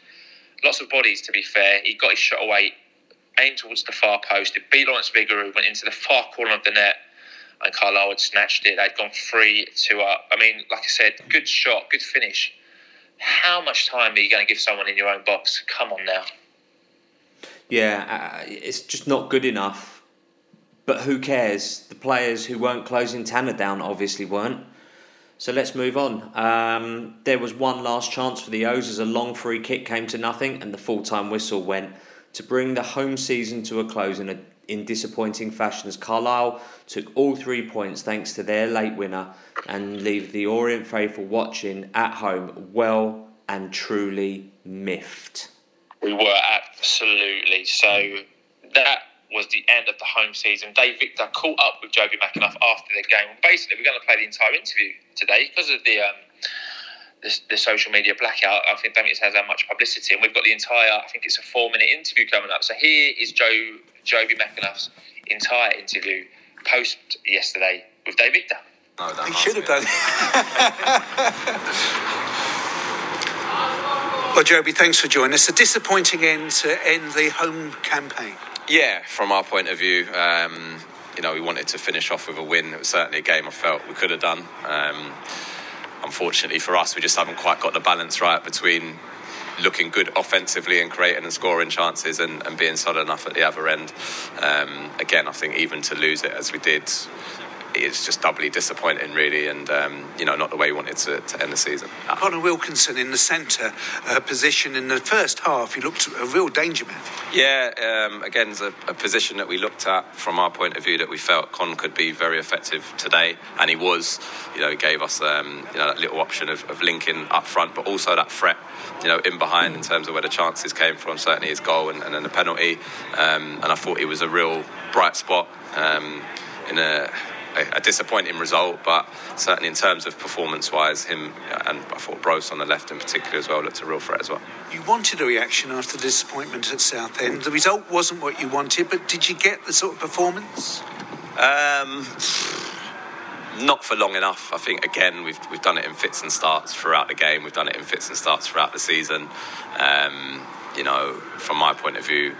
Lots of bodies, to be fair. He got his shot away aimed towards the far post. It beat Lawrence Vigouroux, went into the far corner of the net, and Carlisle had snatched it. They'd gone three to up. I mean, like I said, good shot, good finish. How much time are you going to give someone in your own box? Come on now. Yeah, uh, it's just not good enough. But who cares? The players who weren't closing Tanner down obviously weren't. So let's move on. Um, there was one last chance for the O's as a long free kick came to nothing and the full time whistle went to bring the home season to a close in, a, in disappointing fashion as Carlisle took all three points thanks to their late winner and leave the Orient faithful watching at home well and truly miffed. We were absolutely so. That was the end of the home season. Dave Victor caught up with Jobi McAnuff after the game. Basically, we're going to play the entire interview today because of the um, the, the, social media blackout. I think Damien has had much publicity, and we've got the entire. I think it's a four-minute interview coming up. So here is Joe Jobi McAnuff's entire interview post yesterday with Dave Victor. No, he should have done. well, Jobi, thanks for joining us. A disappointing end to end the home campaign. Yeah, from our point of view. Um, you know, we wanted to finish off with a win. It was certainly a game I felt we could have done. Um, unfortunately for us, we just haven't quite got the balance right between looking good offensively and creating and scoring chances and, and being solid enough at the other end. Um, again, I think even to lose it as we did, it's just doubly disappointing, really, and um, you know, not the way we wanted to, to end the season. Connor Wilkinson in the centre uh, position in the first half, he looked a real danger man. Yeah, um, again, it's a, a, position that we looked at from our point of view that we felt Con could be very effective today, and he was. You know, he gave us um, you know that little option of, of linking up front, but also that threat you know, in behind in terms of where the chances came from. Certainly his goal and, and then the penalty. Um, and I thought he was a real bright spot um, in a a, a, disappointing result, but certainly in terms of performance wise, him and I thought Bros on the left in particular as well looked a real threat as well. You wanted a reaction after the disappointment at Southend. The result wasn't what you wanted, but did you get the sort of performance? Um, not for long enough. I think again we've we've done it in fits and starts throughout the game. We've done it in fits and starts throughout the season. Um, you know, from my point of view,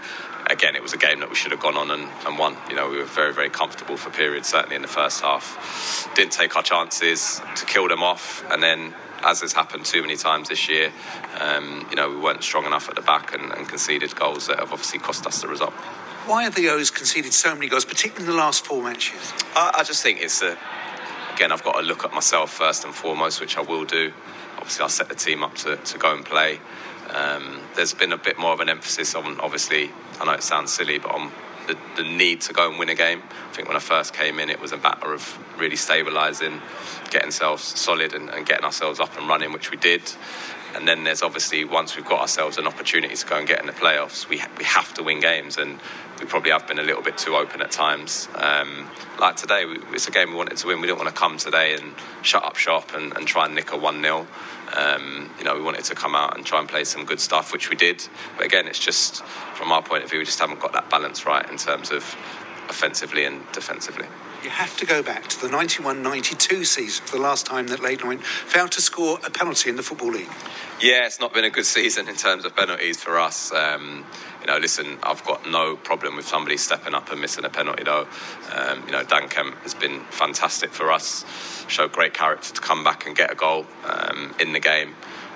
again, it was a game that we should have gone on and, and won. You know, we were very, very comfortable for periods, certainly in the first half. Didn't take our chances to kill them off, and then as has happened too many times this year, um, you know, we weren't strong enough at the back and, and, conceded goals that have obviously cost us the result. Why have the O's conceded so many goals, particularly in the last four matches? I, I just think it's a, again, I've got to look at myself first and foremost, which I will do. Obviously, I'll set the team up to, to go and play. Um, there's been a bit more of an emphasis on, obviously, I know it sounds silly, but on the, the, need to go and win a game. I think when I first came in, it was a matter of really stabilising, getting ourselves solid, and, and getting ourselves up and running, which we did. And then there's obviously once we've got ourselves an opportunity to go and get in the playoffs, we ha- we have to win games, and we probably have been a little bit too open at times. Um, like today, we, it's a game we wanted to win. We didn't want to come today and shut up shop and, and try and nick a one 0 um, you know, we wanted to come out and try and play some good stuff, which we did. But again, it's just from our point of view, we just haven't got that balance right in terms of offensively and defensively. You have to go back to the 91 92 season for the last time that Leyton Orient failed to score a penalty in the Football League. Yeah, it's not been a good season in terms of penalties for us. Um, know, listen, I've got no problem with somebody stepping up and missing a penalty, though. Um, you know, Dan Kemp has been fantastic for us, showed great character to come back and get a goal um, in the game.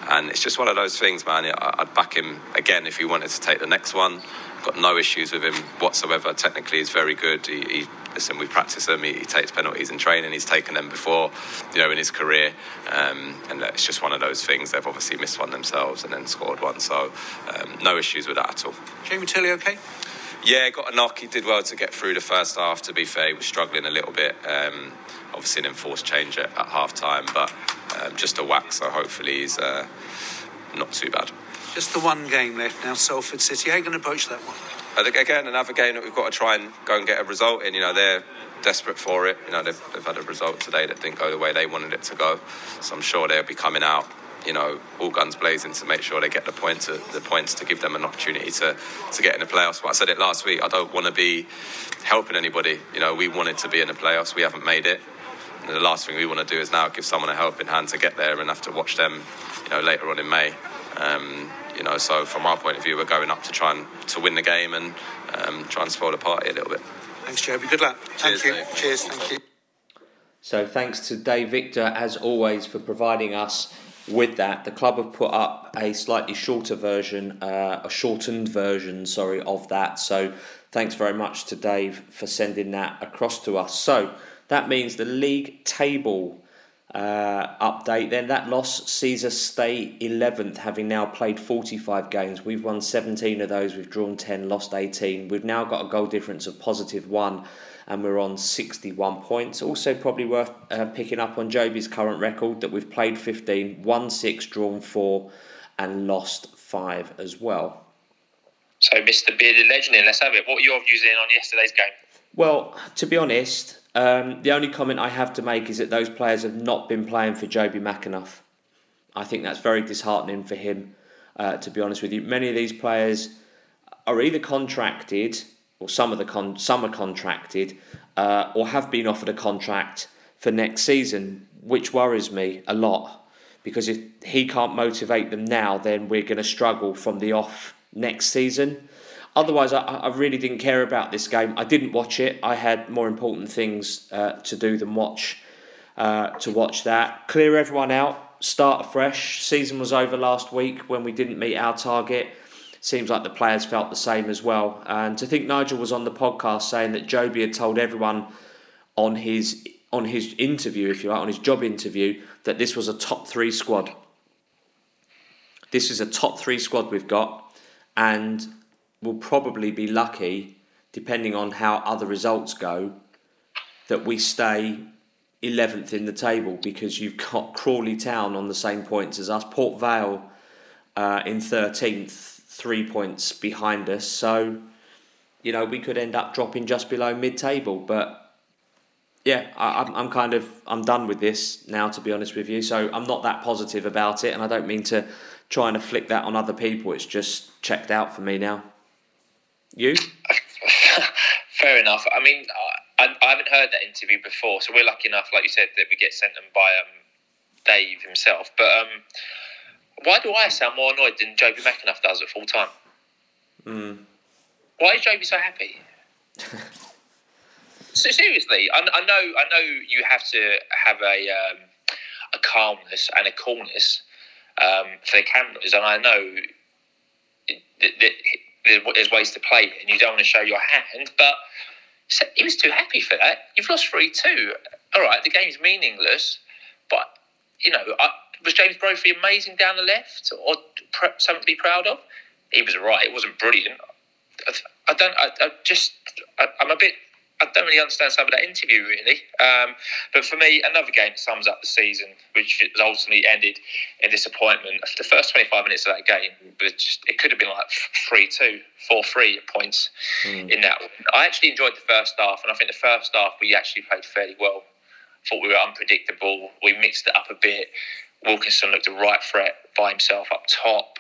And it's just one of those things, man. I'd back him again if he wanted to take the next one. Got no issues with him whatsoever. Technically, he's very good. He, he listen, we practice them. He, he, takes penalties in training. He's taken them before, you know, in his career. Um, and it's just one of those things. They've obviously missed one themselves and then scored one. So um, no issues with that at all. Jamie Tilley, okay? Yeah, got a knock. He did well to get through the first half. To be fair, he was struggling a little bit. Um, obviously, an enforced change at, at half time, but um, just a whack. So hopefully, he's uh, not too bad. Just the one game left now, Salford City. How are you going to approach that one? again, another game that we've got to try and go and get a result in. You know, they're desperate for it. You know, they've, they've had a result today that didn't go the way they wanted it to go. So I'm sure they'll be coming out you know, all guns blazing to make sure they get the the points to give them an opportunity to, to get in the playoffs. But I said it last week. I don't want to be helping anybody. You know, we wanted to be in the playoffs. We haven't made it. And the last thing we want to do is now give someone a helping hand to get there and have to watch them, you know, later on in May. Um, you know, so from our point of view, we're going up to try and to win the game and um, try and spoil the party a little bit. Thanks, Jobi. Good luck. Thank you. Dave. Cheers. Thank you. So thanks to Dave Victor as always for providing us with that. The club have put up a slightly shorter version, uh, a shortened version, sorry, of that. So thanks very much to Dave for sending that across to us. So that means the league table uh, update. Then that loss sees us stay 11th, having now played 45 games. We've won 17 of those, we've drawn 10, lost 18. We've now got a goal difference of positive one, and we're on 61 points. Also, probably worth uh, picking up on Jobi's current record that we've played 15, won 6, drawn 4, and lost 5 as well. So, Mr. Bearded Legend, let's have it. What were your views in on yesterday's game? Well, to be honest, um, the only comment I have to make is that those players have not been playing for Jobi McAnuff. I think that's very disheartening for him, uh, to be honest with you. Many of these players are either contracted, or some of the con- some are contracted, uh, or have been offered a contract for next season, which worries me a lot. Because if he can't motivate them now, then we're going to struggle from the off next season. Otherwise, I, I really didn't care about this game. I didn't watch it. I had more important things uh, to do than watch uh, to watch that. Clear everyone out. Start afresh. Season was over last week when we didn't meet our target. Seems like the players felt the same as well. And to think Nigel was on the podcast saying that Jobi had told everyone on his on his interview, if you like, on his job interview, that this was a top three squad. This is a top three squad we've got, and we'll probably be lucky, depending on how other results go, that we stay 11th in the table because you've got Crawley Town on the same points as us, Port Vale uh, in 13th, three points behind us. So, you know, we could end up dropping just below mid table. But yeah, I, I'm, I'm kind of I'm done with this now, to be honest with you. So I'm not that positive about it, and I don't mean to try and afflict that on other people. It's just checked out for me now. You? Fair enough. I mean, I, I haven't heard that interview before, so we're lucky enough, like you said, that we get sent them by um, Dave himself. But um, why do I sound more annoyed than Jobi McAnuff does at full time? Mm. Why is Jobi so happy? so seriously, I, I know, I know you have to have a um, a calmness and a coolness um, for the cameras, and I know that, that there's ways to play it, and you don't want to show your hand, but he was too happy for that. You've lost three two. All right, the game's meaningless, but you know, I, was James Brophy amazing down the left, or something to be proud of? He was right. It wasn't brilliant. I, I don't. I, I just. I, I'm a bit I don't really understand some of that interview, really. Um, but for me, another game sums up the season, which ultimately ended in disappointment. The first 25 minutes of that game, was just, it could have been like 3 2, 4 3 points mm. in that. I actually enjoyed the first half, and I think the first half we actually played fairly well. Thought we were unpredictable. We mixed it up a bit. Wilkinson looked a right threat by himself up top.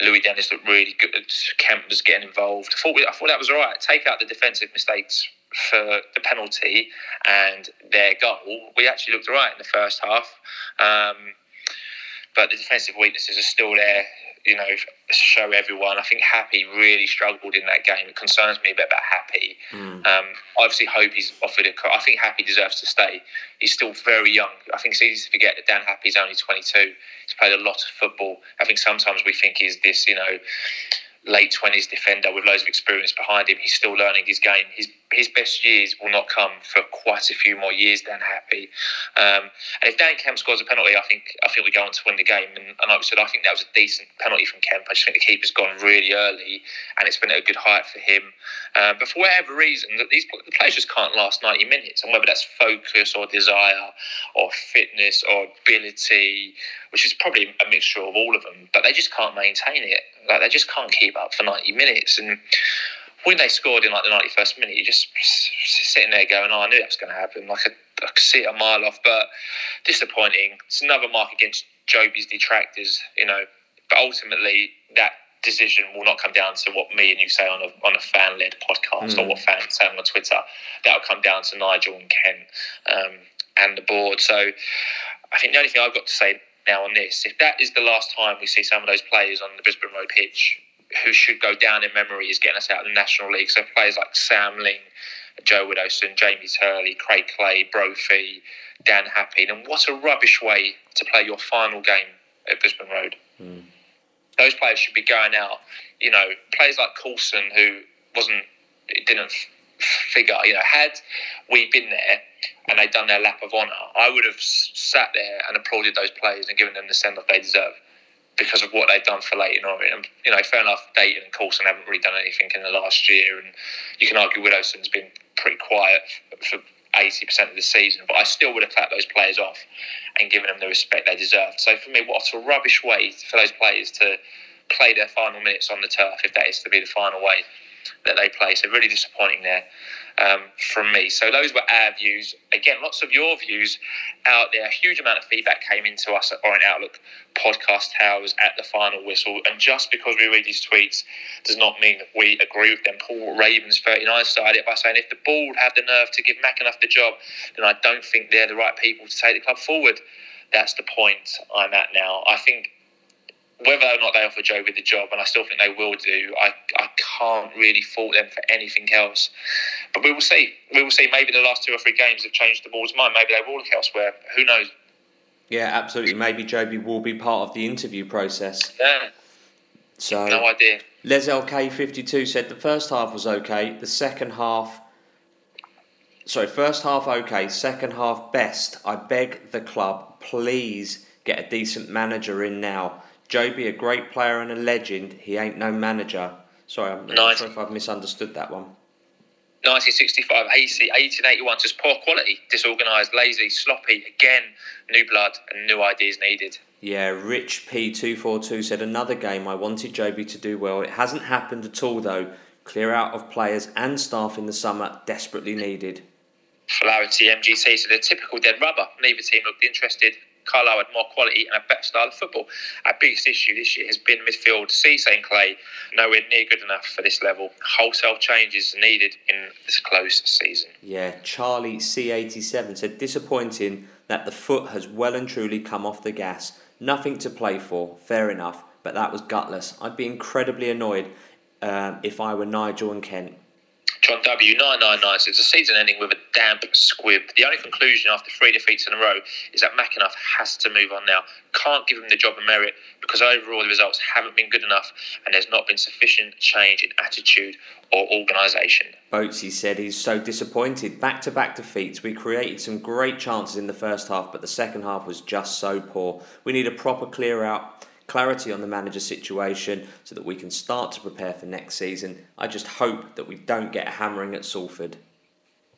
Louis Dennis looked really good. Kemp was getting involved. I thought, we, I thought that was all right. Take out the defensive mistakes for the penalty and their goal, we actually looked right in the first half. Um, but the defensive weaknesses are still there. You know, show everyone. I think Happe really struggled in that game. It concerns me a bit about Happe. Mm. Um, I obviously hope he's offered a. I think Happe deserves to stay. He's still very young. I think it's easy to forget that Dan Happe's only 22. He's played a lot of football. I think sometimes we think he's this, you know, late twenties defender with loads of experience behind him. He's still learning his game. His his best years will not come for quite a few more years. than Happe, um, and if Dan Kemp scores a penalty, I think I think we go on to win the game. And, and like I said, I think that was a decent penalty from Kemp. I just think the keeper's gone really early, and it's been at a good height for him. Um, but for whatever reason, these the players just can't last ninety minutes, and whether that's focus or desire or fitness or ability, which is probably a mixture of all of them, but they just can't maintain it. Like they just can't keep up for ninety minutes and when they scored in like the 91st minute, you're just sitting there going, "Oh, I knew that was going to happen." Like I, I could see it a mile off, but disappointing. It's another mark against Jobi's detractors, you know. But ultimately, that decision will not come down to what me and you say on a on a fan led podcast mm. or what fans say on Twitter. That will come down to Nigel and Kent um, and the board. So I think the only thing I've got to say now on this, if that is the last time we see some of those players on the Brisbane Road pitch who should go down in memory is getting us out of the National League. So players like Sam Ling, Joe Widdowson, Jamie Turley, Craig Clay, Brophy, Dan Happe. And what a rubbish way to play your final game at Brisbane Road. Mm. Those players should be going out. You know, players like Coulson, who wasn't, didn't figure, you know, had we been there and they'd done their lap of honour, I would have sat there and applauded those players and given them the send off they deserve because of what they've done for Leyton Orient. And, you know, fair enough, Dayton and Coulson haven't really done anything in the last year, and you can argue Widdowson's been pretty quiet for 80% of the season, but I still would have clapped those players off and given them the respect they deserved. So for me, what a rubbish way for those players to play their final minutes on the turf, if that is to be the final way that they play. So really disappointing there um, from me. So those were our views. Again, lots of your views out there. A huge amount of feedback came into us at Orient Outlook podcast towers at the final whistle. And just because we read these tweets does not mean that we agree with them. Paul Ravens 39 started it by saying if the board have the nerve to give McAnuff the job, then I don't think they're the right people to take the club forward. That's the point I'm at now. I think whether or not they offer Jobi the job, and I still think they will do, I, I can't really fault them for anything else. But we will see. We will see. Maybe the last two or three games have changed the board's mind. Maybe they will look elsewhere. Who knows? Yeah, absolutely. Maybe Jobi will be part of the interview process. Yeah. So no idea. Les LK52 said the first half was okay. The second half. Sorry, first half okay. Second half best. I beg the club, please get a decent manager in now. Jobi, a great player and a legend. He ain't no manager. Sorry, I'm not sure if I've misunderstood that one. 1965, AC, 1881, just poor quality, disorganised, lazy, sloppy. Again, new blood and new ideas needed. Yeah, Rich P242 said another game. I wanted Jobi to do well. It hasn't happened at all, though. Clear out of players and staff in the summer, desperately needed. Flaherty, MGC said a typical dead rubber. Neither team looked interested. Carlisle had more quality and a better style of football. Our biggest issue this year has been midfield. Cisse and Clay nowhere near good enough for this level. Wholesale changes needed in this close season. Yeah, Charlie C87 said disappointing that the foot has well and truly come off the gas. Nothing to play for. Fair enough, but that was gutless. I'd be incredibly annoyed um, if I were Nigel and Kent. W. 999 says the season ending with a damp squib. The only conclusion after three defeats in a row is that McAnuff has to move on now. Can't give him the job of merit because overall the results haven't been good enough and there's not been sufficient change in attitude or organisation. Boatsy said he's so disappointed. Back to back defeats. We created some great chances in the first half, but the second half was just so poor. We need a proper clear out clarity on the manager situation so that we can start to prepare for next season. I just hope that we don't get a hammering at Salford.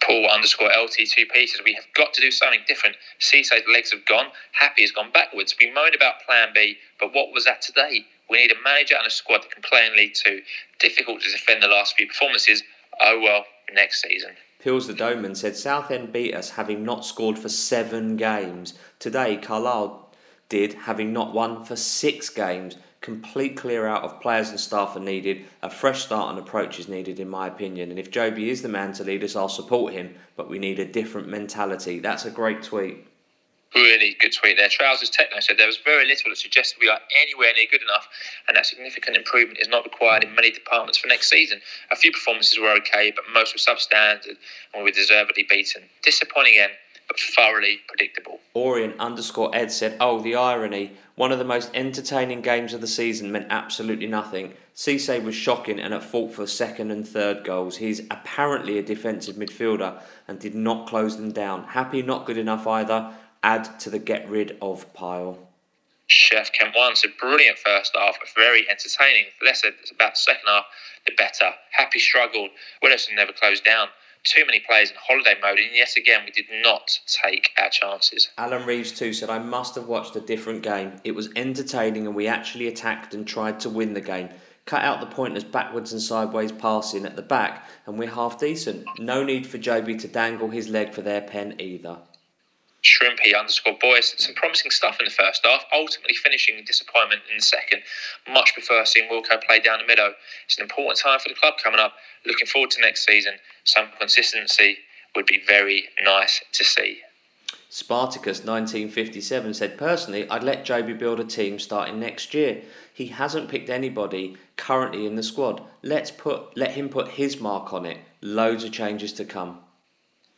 Paul underscore LT2P says we have got to do something different. Cisse's legs have gone, Happe has gone backwards. We moan about Plan B, but what was that today? We need a manager and a squad that can play in League Two. Difficult to defend the last few performances. Oh well, next season. Pills the Doman said Southend beat us having not scored for seven games. Today, Carlisle did, having not won for six games. Complete clear out of players and staff are needed. A fresh start and approach is needed, in my opinion. And if Jobi is the man to lead us, I'll support him. But we need a different mentality. That's a great tweet. Really good tweet there. Trousers Techno said there was very little that suggested we are anywhere near good enough, and that significant improvement is not required in many departments for next season. A few performances were okay, but most were substandard and we were deservedly beaten. Disappointing again but thoroughly predictable. Orient underscore Ed said, Oh, the irony. One of the most entertaining games of the season meant absolutely nothing. Cisse was shocking and at fault for second and third goals. He's apparently a defensive midfielder and did not close them down. Happe not good enough either. Add to the get rid of pile. Chef Kent One said, brilliant first half, very entertaining. Less said it's about the second half, the better. Happe struggled. Wilson never closed down too many players in holiday mode, and yet again, we did not take our chances. Alan Reeves, too, said, I must have watched a different game. It was entertaining, and we actually attacked and tried to win the game. Cut out the pointless backwards and sideways passing at the back, and we're half decent. No need for Jobi to dangle his leg for their pen either. Shrimpy underscore boys. Some promising stuff in the first half, ultimately finishing in disappointment in the second. Much prefer seeing Wilco play down the middle. It's an important time for the club coming up. Looking forward to next season. Some consistency would be very nice to see. Spartacus 1957 said, Personally, I'd let Jobi build a team starting next year. He hasn't picked anybody currently in the squad. Let's put let him put his mark on it. Loads of changes to come.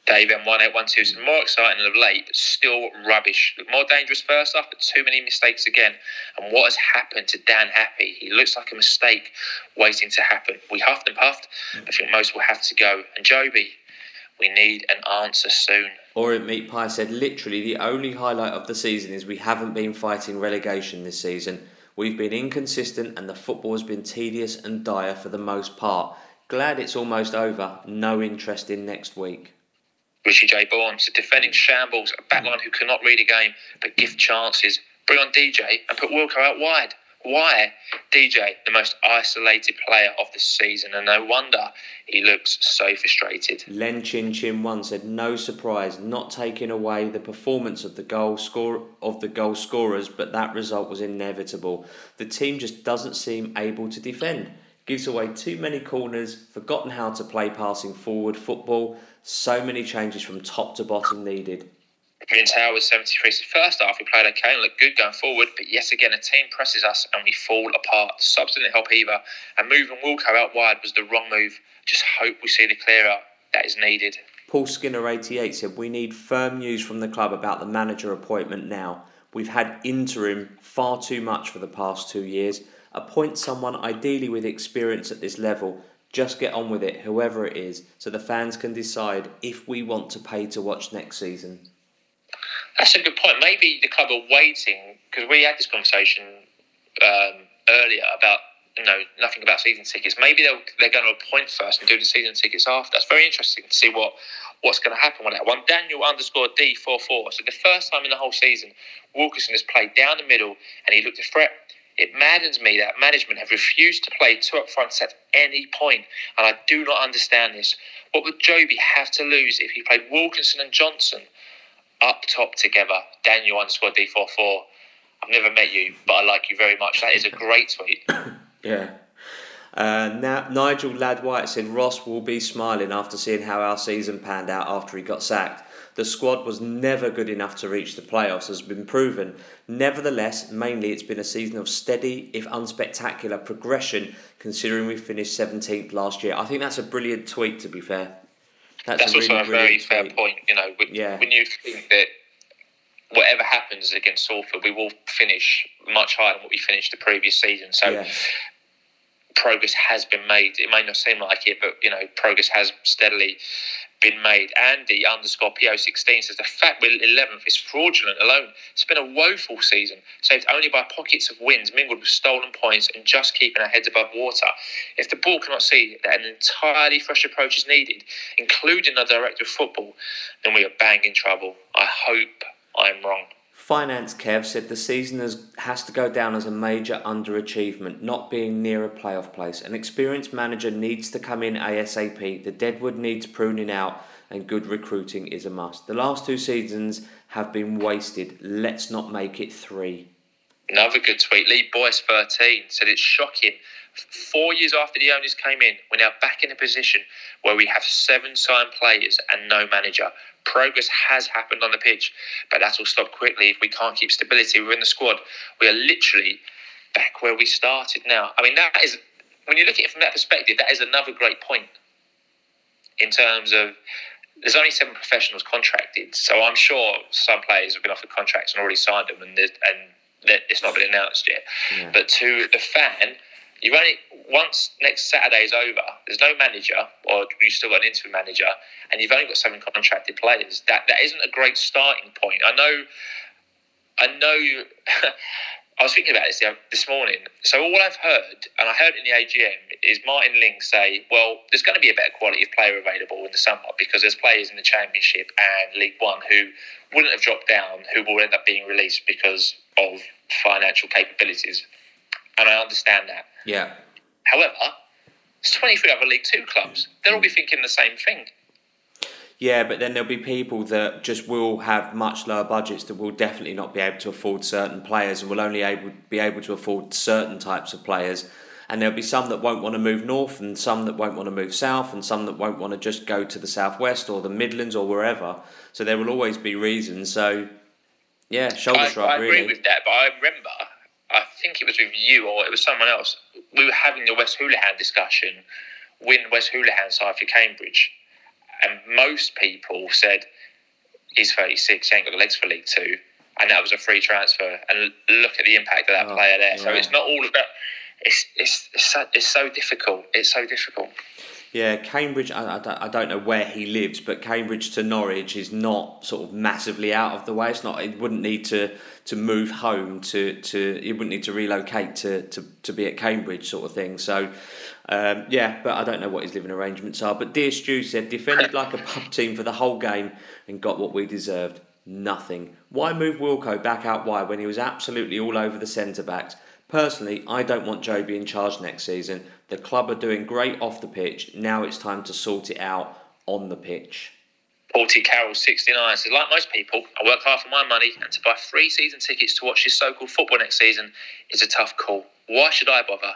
Dave M1812 is more exciting of late, but still rubbish. More dangerous first half, but too many mistakes again. And what has happened to Dan Happe? He looks like a mistake waiting to happen. We huffed and puffed. Hmm. I think most will have to go. And Jobi, we need an answer soon. Orient Meat Pie said, literally, the only highlight of the season is we haven't been fighting relegation this season. We've been inconsistent and the football has been tedious and dire for the most part. Glad it's almost over. No interest in next week. Richie J. Bourne, a defending shambles, a backline who cannot read a game but give chances. Bring on DJ and put Wilco out wide. Why? DJ, the most isolated player of the season, and no wonder he looks so frustrated. Len Chin Chin One said, "No surprise, not taking away the performance of the goal score of the goal scorers, but that result was inevitable. The team just doesn't seem able to defend. Gives away too many corners, forgotten how to play passing forward football. So many changes from top to bottom needed." Vince Howard 73. So first half, we played okay and looked good going forward, but yet again, a team presses us and we fall apart. The subs didn't help either, and moving Wilco out wide was the wrong move. Just hope we see the clear out that is needed. Paul Skinner 88 said, We need firm news from the club about the manager appointment now. We've had interim far too much for the past two years. Appoint someone ideally with experience at this level. Just get on with it, whoever it is, so the fans can decide if we want to pay to watch next season. That's a good point. Maybe the club are waiting because we had this conversation um, earlier about you know nothing about season tickets. Maybe they're they're going to appoint first and do the season tickets after. That's very interesting to see what what's going to happen with that one. Daniel underscore D four four. So the first time in the whole season, Wilkerson has played down the middle and he looked a threat. It maddens me that management have refused to play two up front at any point, and I do not understand this. What would Jobi have to lose if he played Wilkinson and Johnson? up top together. Daniel underscore D44. I've never met you, but I like you very much. That is a great tweet. yeah. Uh, now, Nigel Ladd White said Ross will be smiling after seeing how our season panned out after he got sacked. The squad was never good enough to reach the playoffs, has been proven. Nevertheless, mainly it's been a season of steady, if unspectacular, progression, considering we finished 17th last year. I think that's a brilliant tweet, to be fair. That's, That's a also really, a very fair tweet. point. You know, when, yeah. when you think that whatever happens against Salford, we will finish much higher than what we finished the previous season. So yeah. progress has been made. It may not seem like it, but you know, progress has steadily been made. Andy underscore PO16 says the fact we're 11th is fraudulent alone. It's been a woeful season, saved only by pockets of wins mingled with stolen points and just keeping our heads above water. If the ball cannot see that an entirely fresh approach is needed, including the director of football, then we are bang in trouble. I hope I'm wrong. Finance Kev said the season has, has to go down as a major underachievement, not being near a playoff place. An experienced manager needs to come in ASAP. The Deadwood needs pruning out, and good recruiting is a must. The last two seasons have been wasted. Let's not make it three. Another good tweet. Lee Boyce 13 said it's shocking. Four years after the owners came in, we're now back in a position where we have seven signed players and no manager progress has happened on the pitch, but that will stop quickly if we can't keep stability within the squad. We are literally back where we started now. I mean, that is, when you look at it from that perspective, that is another great point in terms of there's only seven professionals contracted. So I'm sure some players have been offered contracts and already signed them, and, and it's not been announced yet. Yeah. But to the fan, You've only once next Saturday is over. There's no manager, or you've still got an interim manager, and you've only got seven contracted players. That that isn't a great starting point. I know. I know. I was thinking about this this morning. So all I've heard, and I heard in the AGM, is Martin Ling say, "Well, there's going to be a better quality of player available in the summer because there's players in the Championship and League One who wouldn't have dropped down, who will end up being released because of financial capabilities." And I understand that. Yeah. However, there's 23 other League Two clubs. They'll all be thinking the same thing. Yeah, but then there'll be people that just will have much lower budgets that will definitely not be able to afford certain players and will only able be able to afford certain types of players. And there'll be some that won't want to move north, and some that won't want to move south, and some that won't want to just go to the southwest or the Midlands or wherever. So there will always be reasons. So, yeah, shoulder I, shrug. I agree really. with that, but I remember, think it was with you or it was someone else. We were having the Wes Hoolahan discussion when Wes Hoolahan signed for Cambridge, and most people said he's 36, he ain't got the legs for League Two, and that was a free transfer. And look at the impact of that Oh, player there. So it's not all about. It's it's it's so, it's so difficult. It's so difficult. Yeah, Cambridge. I, I don't know where he lives, but Cambridge to Norwich is not sort of massively out of the way. It's not. It wouldn't need to to move home to to. It wouldn't need to relocate to to, to be at Cambridge, sort of thing. So. Um, yeah, but I don't know what his living arrangements are. But dear Stu said, defended like a pub team for the whole game and got what we deserved. Nothing. Why move Wilco back out wide when he was absolutely all over the centre backs? Personally, I don't want Jobi in charge next season. The club are doing great off the pitch. Now it's time to sort it out on the pitch. Paul Carroll, 69, says, like most people, I work hard for my money, and to buy free season tickets to watch this so called football next season is a tough call. Why should I bother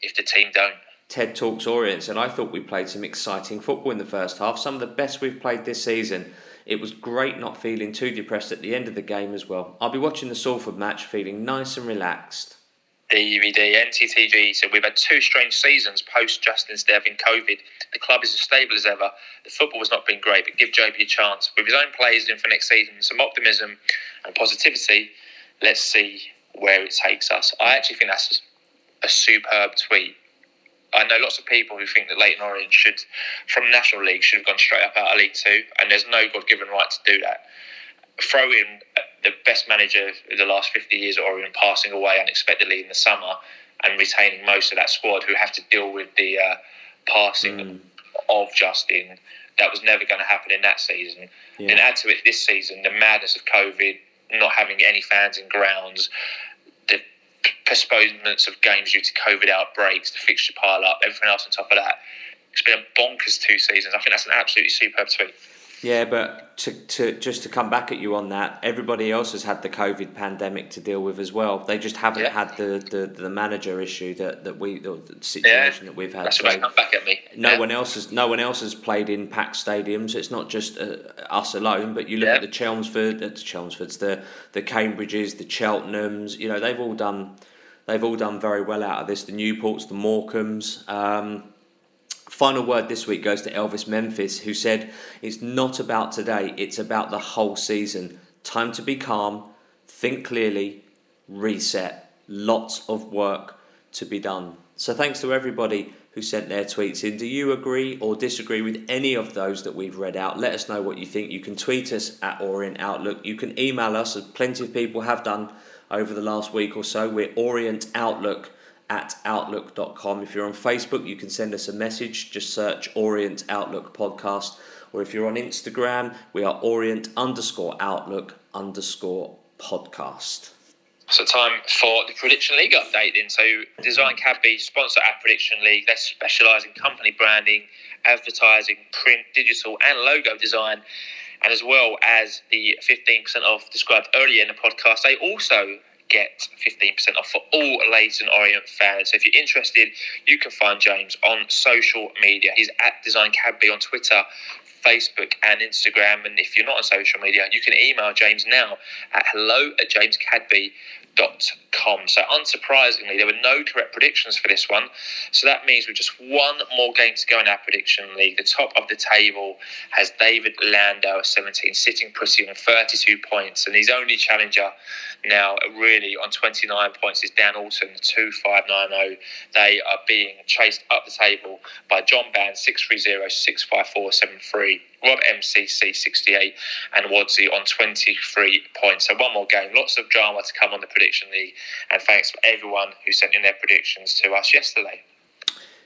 if the team don't? Ted Talks Orient and I thought we played some exciting football in the first half, some of the best we've played this season. It was great not feeling too depressed at the end of the game as well. I'll be watching the Salford match feeling nice and relaxed. DVD, NTTG said, We've had two strange seasons post Justin's death in COVID. The club is as stable as ever. The football has not been great, but give Jobi a chance. With his own players in for next season, some optimism and positivity, let's see where it takes us. I actually think that's a superb tweet. I know lots of people who think that Leyton Orient should, from National League, should have gone straight up out of League Two, and there's no God given right to do that. Throw in the best manager of the last 50 years at Orient passing away unexpectedly in the summer and retaining most of that squad who have to deal with the uh, passing of Justin. That was never going to happen in that season. Yeah. Then add to it this season the madness of COVID, not having any fans in grounds, the postponements of games due to COVID outbreaks, the fixture pile up, everything else on top of that. It's been a bonkers two seasons. I think that's an absolutely superb tweet. Yeah, but to, to just to come back at you on that, everybody else has had the COVID pandemic to deal with as well. They just haven't Yeah. had the, the, the manager issue that, that we or the situation that we've had. That's So- they come back at me. no Yeah. one else has no one else has played in packed stadiums. It's not just uh, us alone, but you look Yeah. at the Chelmsford, uh, the Chelmsfords, the the Cambridges, the Cheltenhams. You know they've all done they've all done very well out of this. The Newports, the Morecambes. Um, final word this week goes to Elvis Memphis, who said, "It's not about today. It's about the whole season. Time to be calm, think clearly, reset. Lots of work to be done." So thanks to everybody who sent their tweets in. Do you agree or disagree with any of those that we've read out? Let us know what you think. You can tweet us at Orient Outlook. You can email us, as plenty of people have done over the last week or so. We're Orient Outlook at outlook.com. If you're on Facebook, you can send us a message. Just search Orient Outlook Podcast. Or if you're on Instagram, we are Orient underscore Outlook underscore podcast. So time for the Prediction League update then. So Design Cadby sponsor our Prediction League. They specialise in company branding, advertising, print, digital and logo design. And as well as the 15% off described earlier in the podcast, they also get 15% off for all Leyton Orient fans. So if you're interested, you can find James on social media. He's at Design Cadby on Twitter, Facebook and Instagram. And if you're not on social media, you can email James now at hello at jamescadby.com. So unsurprisingly, there were no correct predictions for this one. So that means with just one more game to go in our prediction league, the top of the table has David Landau at 17, sitting pretty on 32 points. And his only challenger now really on 29 points is Dan Alton, 2590. They are being chased up the table by John Band, 630, 654, 73. Rob MCC 68 and Wadsey on 23 points. So one more game. Lots of drama to come on the prediction league. And thanks for everyone who sent in their predictions to us yesterday.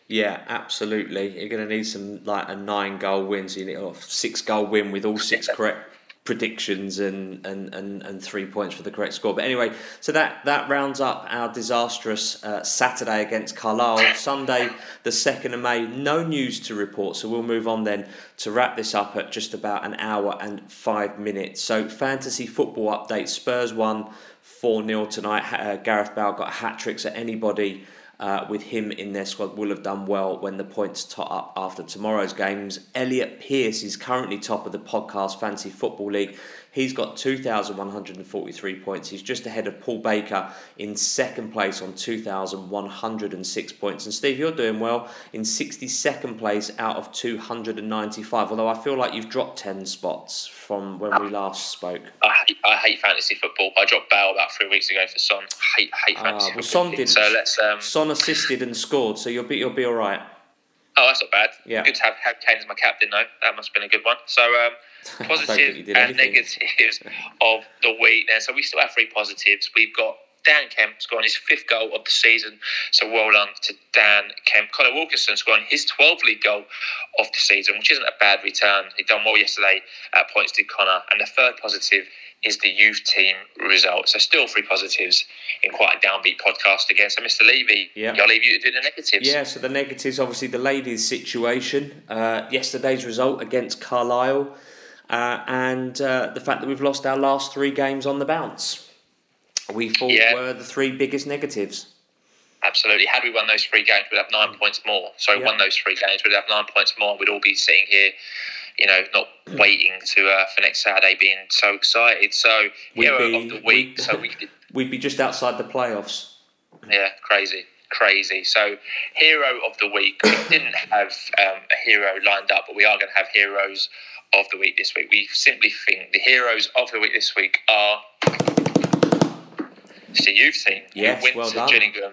Yeah, absolutely. You're going to need some like a nine goal win, so you need a six goal win with all six correct predictions and, and, and, and three points for the correct score. But anyway, so that, that rounds up our disastrous uh, Saturday against Carlisle. Sunday, the 2nd of May, no news to report. So we'll move on then to wrap this up at just about an hour and five minutes. So, fantasy football update Spurs won 4 0 tonight. Uh, Gareth Bale got hat tricks at anybody uh, with him in their squad will have done well when the points tot up after tomorrow's games. Elliot Pearce is currently top of the podcast Fancy Football League. He's got 2,143 points. He's just ahead of Paul Baker in second place on 2,106 points. And Steve, you're doing well in 62nd place out of 295. Although I feel like you've dropped 10 spots from when we last spoke. I hate, I hate fantasy football. I dropped Bale about three weeks ago for Son. I hate, hate fantasy uh, well, football. Son did. So let's. Um, Son assisted and scored, so you'll be you'll be all right. Oh, that's not bad. Yeah. Good to have, have Kane as my captain, though. That must have been a good one. So, um, I don't think positive and negatives of the week then. So, we still have three positives. We've got Dan Kemp scoring his fifth goal of the season. So, well done to Dan Kemp. Connor Wilkinson scoring his 12th league goal of the season, which isn't a bad return. He done well yesterday. at points did Connor. And the third positive is the youth team result. So, still three positives in quite a downbeat podcast again. So, Mr. Levy, Yeah. I'll leave you to do the negatives. Yeah, so the negatives, obviously, the ladies' situation, uh, yesterday's result against Carlisle, uh, and uh, the fact that we've lost our last three games on the bounce. We thought Yeah. were the three biggest negatives. Absolutely. Had we won those three games, we'd have nine points more. So Yeah. won those three games, we'd have nine points more. We'd all be sitting here, you know, not waiting to uh, for next Saturday, being so excited. So We'd be- of the week. we'd- so we, We'd be just outside the playoffs. yeah, crazy, crazy. So hero of the week. We didn't have um, a hero lined up, but we are going to have heroes of the week this week. We simply think the heroes of the week this week are so you've seen Yes, went well to done. Gillingham,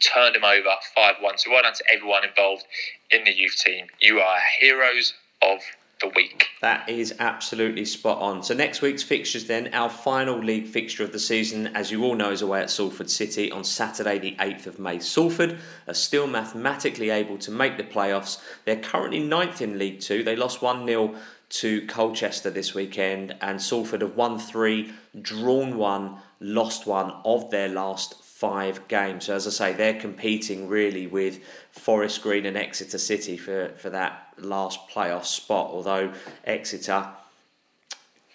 turned them over five one. So well done to everyone involved in the youth team. You are heroes of the week. That is absolutely spot on. So next week's fixtures then, our final league fixture of the season, as you all know, is away at Salford City on Saturday the 8th of May. Salford are still mathematically able to make the playoffs. They're currently ninth in League Two. They lost 1-0 to Colchester this weekend and Salford have won three, drawn one, lost one of their last five games. So as I say, they're competing really with Forest Green and Exeter City for, for that last playoff spot. Although Exeter,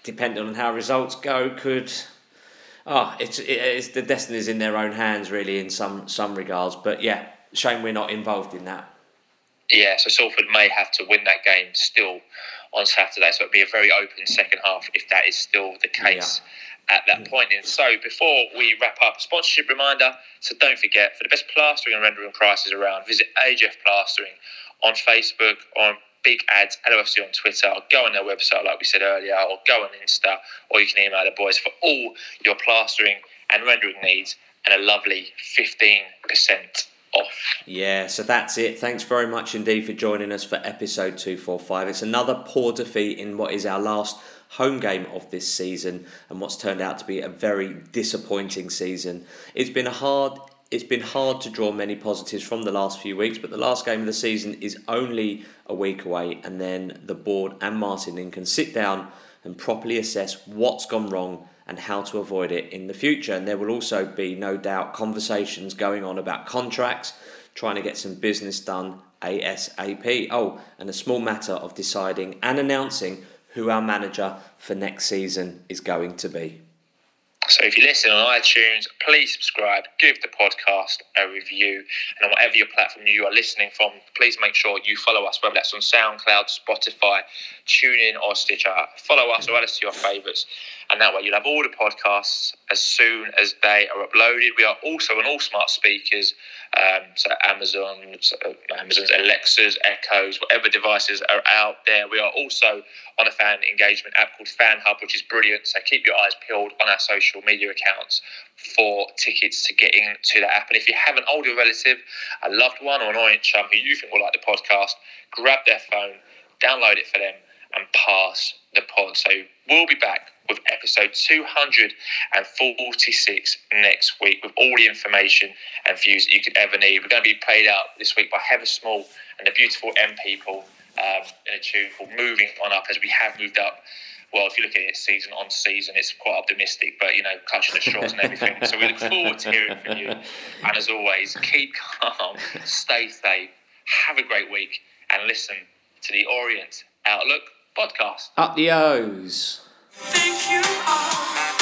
depending on how results go, could ah, it's it's the destinies in their own hands really in some some regards. But yeah, shame we're not involved in that. Yeah, so Salford may have to win that game still on Saturday. So it'll be a very open second half if that is still the case at that point. And so before we wrap up, a sponsorship reminder. So don't forget, for the best plastering and rendering prices around, visit AGF Plastering on Facebook or on Big Ads, LOFC on Twitter, or go on their website like we said earlier, or go on Insta, or you can email the boys for all your plastering and rendering needs and a lovely 15% off. Yeah, so that's it. Thanks very much indeed for joining us for episode 245. It's another poor defeat in what is our last home game of this season and what's turned out to be a very disappointing season. It's been a hard it's been hard to draw many positives from the last few weeks, but the last game of the season is only a week away, and then the board and Martin can sit down and properly assess what's gone wrong and how to avoid it in the future. And there will also be, no doubt, conversations going on about contracts, trying to get some business done ASAP. Oh, and a small matter of deciding and announcing who our manager for next season is going to be. So if you listen on iTunes, please subscribe, give the podcast a review, and on whatever your platform you are listening from, please make sure you follow us, whether that's on SoundCloud, Spotify, TuneIn, or Stitcher. Follow us or add us to your favourites, and that way you'll have all the podcasts as soon as they are uploaded. We are also on all smart speakers, um, so Amazon, so Amazon's Alexas, Echoes, whatever devices are out there. We are also on a fan engagement app called FanHub, which is brilliant. So keep your eyes peeled on our social media accounts for tickets to get into that app. And if you have an older relative, a loved one, or an audience chum who you think will like the podcast, grab their phone, download it for them, and pass the pod. So we'll be back with episode 246 next week with all the information and views that you could ever need. We're going to be played out this week by Heather Small and the beautiful M people um, in a tune called Moving On Up as we have moved up well, if you look at it season on season, it's quite optimistic, but you know, clutching the straws and everything. so we look forward to hearing from you. And as always, keep calm, stay safe, have a great week, and listen to the Orient Outlook podcast. Up the O's. Think you are